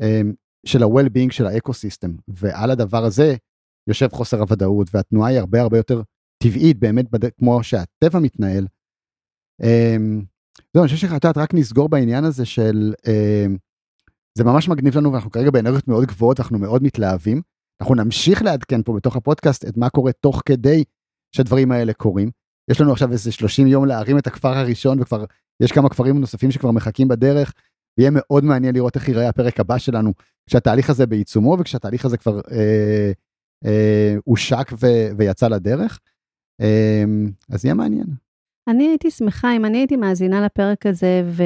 אה, של ה-well-being של האקו-סיסטם, ועל הדבר הזה יושב חוסר הוודאות, והתנועה היא הרבה הרבה יותר טבעית באמת בד... כמו שהטבע מתנהל. אה, לא, אני חושב יודעת, רק נסגור בעניין הזה של... אה, זה ממש מגניב לנו ואנחנו כרגע באנרגיות מאוד גבוהות, אנחנו מאוד מתלהבים. אנחנו נמשיך לעדכן פה בתוך הפודקאסט את מה קורה תוך כדי שהדברים האלה קורים. יש לנו עכשיו איזה 30 יום להרים את הכפר הראשון וכבר יש כמה כפרים נוספים שכבר מחכים בדרך. ויהיה מאוד מעניין לראות איך ייראה הפרק הבא שלנו כשהתהליך הזה בעיצומו וכשהתהליך הזה כבר אה, הושק ויצא לדרך. אז יהיה מעניין. אני הייתי שמחה אם אני הייתי מאזינה לפרק הזה ו...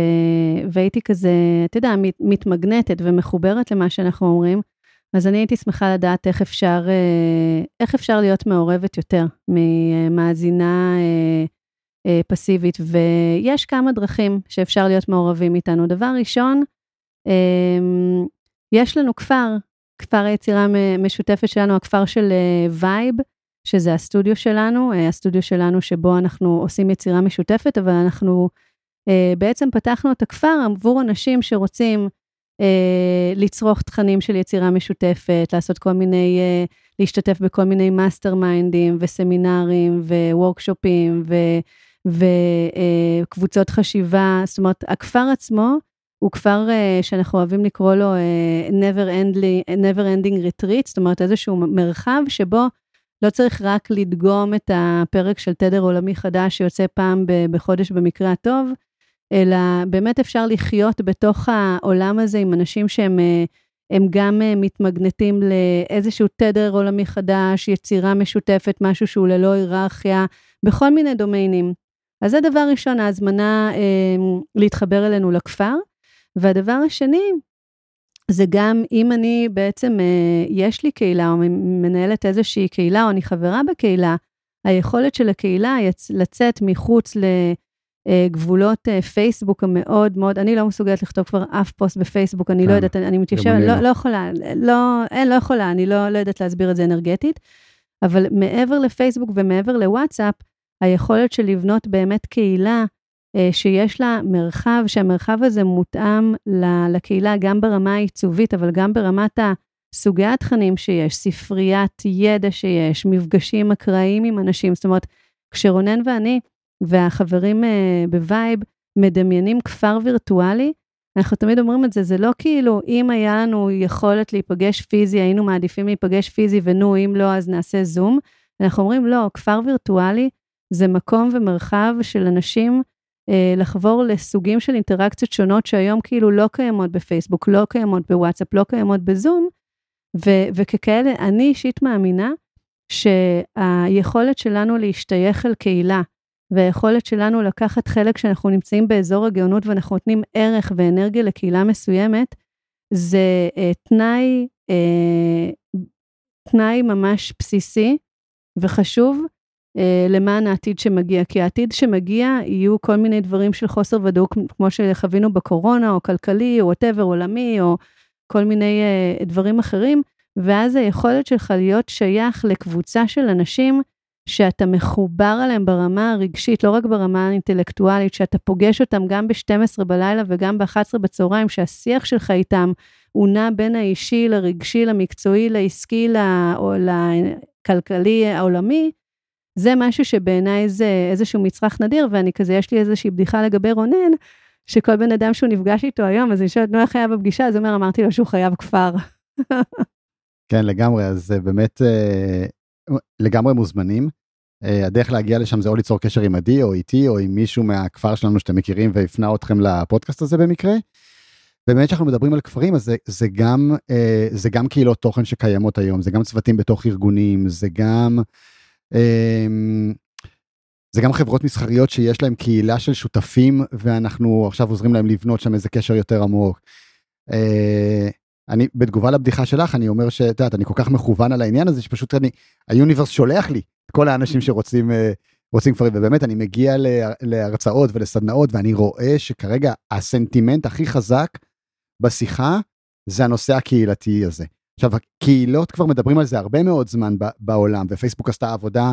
והייתי כזה, אתה יודע, מת... מתמגנטת ומחוברת למה שאנחנו אומרים, אז אני הייתי שמחה לדעת איך אפשר, אה, איך אפשר להיות מעורבת יותר ממאזינה אה, אה, פסיבית, ויש כמה דרכים שאפשר להיות מעורבים איתנו. דבר ראשון, יש לנו כפר, כפר היצירה המשותפת שלנו, הכפר של וייב, שזה הסטודיו שלנו, הסטודיו שלנו שבו אנחנו עושים יצירה משותפת, אבל אנחנו בעצם פתחנו את הכפר עבור אנשים שרוצים אה, לצרוך תכנים של יצירה משותפת, לעשות כל מיני, אה, להשתתף בכל מיני master מיינדים וסמינרים ו workshopים וקבוצות אה, חשיבה, זאת אומרת, הכפר עצמו הוא כפר אה, שאנחנו אוהבים לקרוא לו אה, never, endly, never ending retreat, זאת אומרת איזשהו מרחב שבו לא צריך רק לדגום את הפרק של תדר עולמי חדש שיוצא פעם בחודש במקרה הטוב, אלא באמת אפשר לחיות בתוך העולם הזה עם אנשים שהם אה, הם גם אה, מתמגנטים לאיזשהו תדר עולמי חדש, יצירה משותפת, משהו שהוא ללא היררכיה, בכל מיני דומיינים. אז זה דבר ראשון, ההזמנה אה, להתחבר אלינו לכפר. והדבר השני, זה גם אם אני בעצם, אה, יש לי קהילה או מנהלת איזושהי קהילה או אני חברה בקהילה, היכולת של הקהילה לצאת מחוץ ל... אה, אה, פייסבוק המאוד מאוד, אני לא מסוגלת לכתוב כבר אף פוסט בפייסבוק, אני לא כן, יודעת, אני מתיישבת, לא, לא. לא יכולה, לא, אין, לא יכולה, אני לא, לא יודעת להסביר את זה אנרגטית, אבל מעבר לפייסבוק ומעבר לוואטסאפ, היכולת של לבנות באמת קהילה שיש לה מרחב, שהמרחב הזה מותאם לקהילה גם ברמה העיצובית, אבל גם ברמת סוגי התכנים שיש, ספריית ידע שיש, מפגשים אקראיים עם אנשים, זאת אומרת, כשרונן ואני, והחברים uh, בווייב מדמיינים כפר וירטואלי, אנחנו תמיד אומרים את זה, זה לא כאילו, אם היה לנו יכולת להיפגש פיזי, היינו מעדיפים להיפגש פיזי, ונו, אם לא, אז נעשה זום. אנחנו אומרים, לא, כפר וירטואלי זה מקום ומרחב של אנשים אה, לחבור לסוגים של אינטראקציות שונות שהיום כאילו לא קיימות בפייסבוק, לא קיימות בוואטסאפ, לא קיימות בזום, ו- וככאלה, אני אישית מאמינה שהיכולת שלנו להשתייך אל קהילה, והיכולת שלנו לקחת חלק כשאנחנו נמצאים באזור הגאונות ואנחנו נותנים ערך ואנרגיה לקהילה מסוימת, זה uh, תנאי, uh, תנאי ממש בסיסי וחשוב למען העתיד שמגיע. כי העתיד שמגיע יהיו כל מיני דברים של חוסר ודאות, כמו שחווינו בקורונה, או כלכלי, או וואטאבר, עולמי, או כל מיני uh, דברים אחרים, ואז היכולת שלך להיות שייך לקבוצה של אנשים שאתה מחובר אליהם ברמה הרגשית, לא רק ברמה האינטלקטואלית, שאתה פוגש אותם גם ב-12 בלילה וגם ב-11 בצהריים, שהשיח שלך איתם הוא נע בין האישי לרגשי, למקצועי, לעסקי, לכלכלי העולמי, זה משהו שבעיניי זה איזשהו מצרך נדיר, ואני כזה, יש לי איזושהי בדיחה לגבי רונן, שכל בן אדם שהוא נפגש איתו היום, אז אני שואלת, נו, איך היה בפגישה? אז הוא אומר, אמרתי לו שהוא חייב כפר. כן, לגמרי, אז באמת אה, לגמרי מוזמנים. Uh, הדרך להגיע לשם זה או ליצור קשר עם עדי או איתי או עם מישהו מהכפר שלנו שאתם מכירים והפנה אתכם לפודקאסט הזה במקרה. באמת שאנחנו מדברים על כפרים אז זה, זה גם uh, זה גם קהילות תוכן שקיימות היום זה גם צוותים בתוך ארגונים זה גם זה גם חברות מסחריות שיש להם קהילה של שותפים ואנחנו עכשיו עוזרים להם לבנות שם איזה קשר יותר עמוק. Uh, אני בתגובה לבדיחה שלך אני אומר שאת יודעת אני כל כך מכוון על העניין הזה שפשוט אני היוניברס שולח לי את כל האנשים שרוצים אה, רוצים כפרים ובאמת אני מגיע להרצאות ולסדנאות ואני רואה שכרגע הסנטימנט הכי חזק בשיחה זה הנושא הקהילתי הזה. עכשיו הקהילות כבר מדברים על זה הרבה מאוד זמן בעולם ופייסבוק עשתה עבודה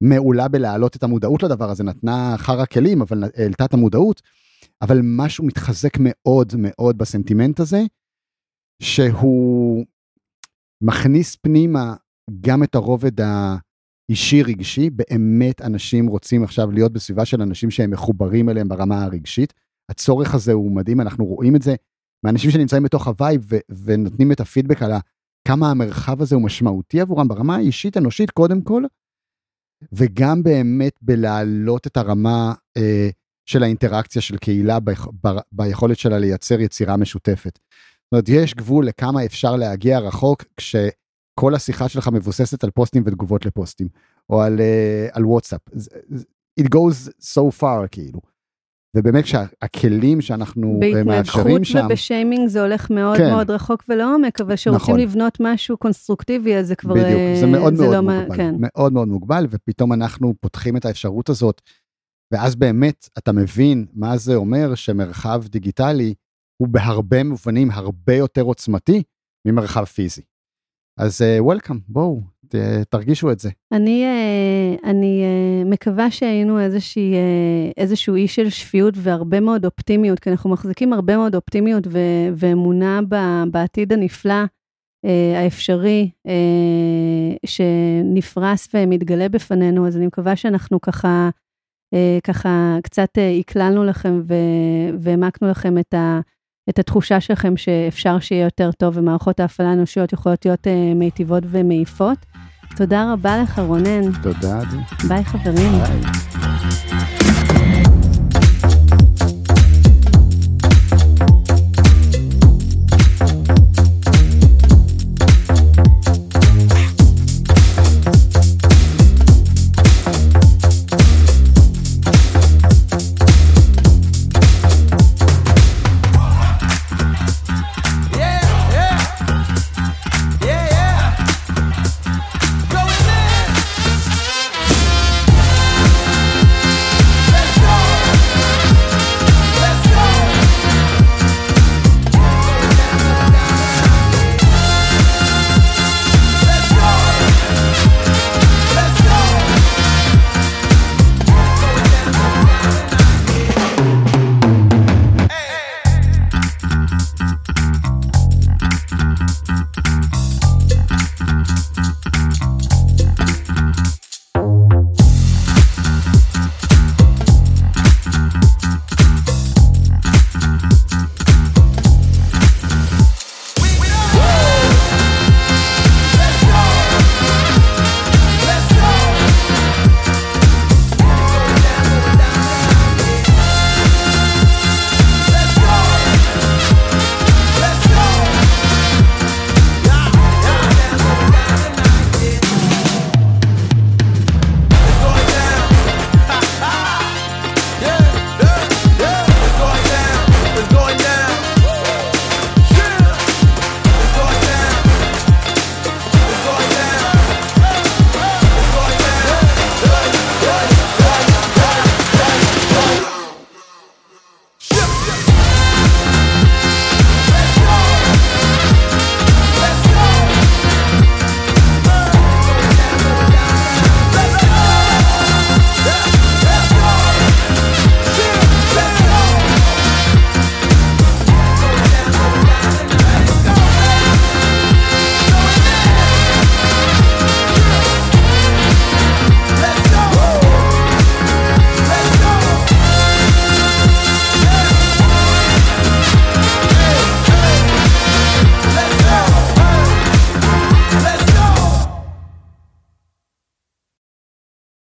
מעולה בלהעלות את המודעות לדבר הזה נתנה חרא כלים אבל העלתה את המודעות אבל משהו מתחזק מאוד מאוד בסנטימנט הזה שהוא מכניס פנימה גם את הרובד האישי רגשי, באמת אנשים רוצים עכשיו להיות בסביבה של אנשים שהם מחוברים אליהם ברמה הרגשית. הצורך הזה הוא מדהים, אנחנו רואים את זה מאנשים שנמצאים בתוך הווייב ונותנים את הפידבק על כמה המרחב הזה הוא משמעותי עבורם ברמה האישית אנושית קודם כל, וגם באמת בלהעלות את הרמה אה, של האינטראקציה של קהילה ב- ב- ביכולת שלה לייצר יצירה משותפת. זאת אומרת, יש גבול לכמה אפשר להגיע רחוק, כש... כל השיחה שלך מבוססת על פוסטים ותגובות לפוסטים, או על, אה, על וואטסאפ. It goes so far כאילו. ובאמת שהכלים שאנחנו אה, מאפשרים שם... בהתנגחות ובשיימינג זה הולך מאוד כן. מאוד רחוק ולעומק, אבל כשרוצים נכון. לבנות משהו קונסטרוקטיבי, אז זה כבר... בדיוק, זה מאוד זה מאוד לא מוגבל. כן. מאוד מאוד מוגבל, ופתאום אנחנו פותחים את האפשרות הזאת, ואז באמת אתה מבין מה זה אומר שמרחב דיגיטלי הוא בהרבה מובנים הרבה יותר עוצמתי ממרחב פיזי. אז וולקאם, uh, בואו, ת, תרגישו את זה. אני, uh, אני uh, מקווה שהיינו איזושהי, איזשהו אי של שפיות והרבה מאוד אופטימיות, כי אנחנו מחזיקים הרבה מאוד אופטימיות ו- ואמונה בעתיד הנפלא האפשרי שנפרס ומתגלה בפנינו, אז אני מקווה שאנחנו ככה, ככה קצת הקללנו לכם והעמקנו לכם את ה... את התחושה שלכם שאפשר שיהיה יותר טוב ומערכות ההפעלה האנושיות יכולות להיות uh, מיטיבות ומעיפות. תודה רבה לך, רונן. תודה, עדי. ביי, חברים. ביי.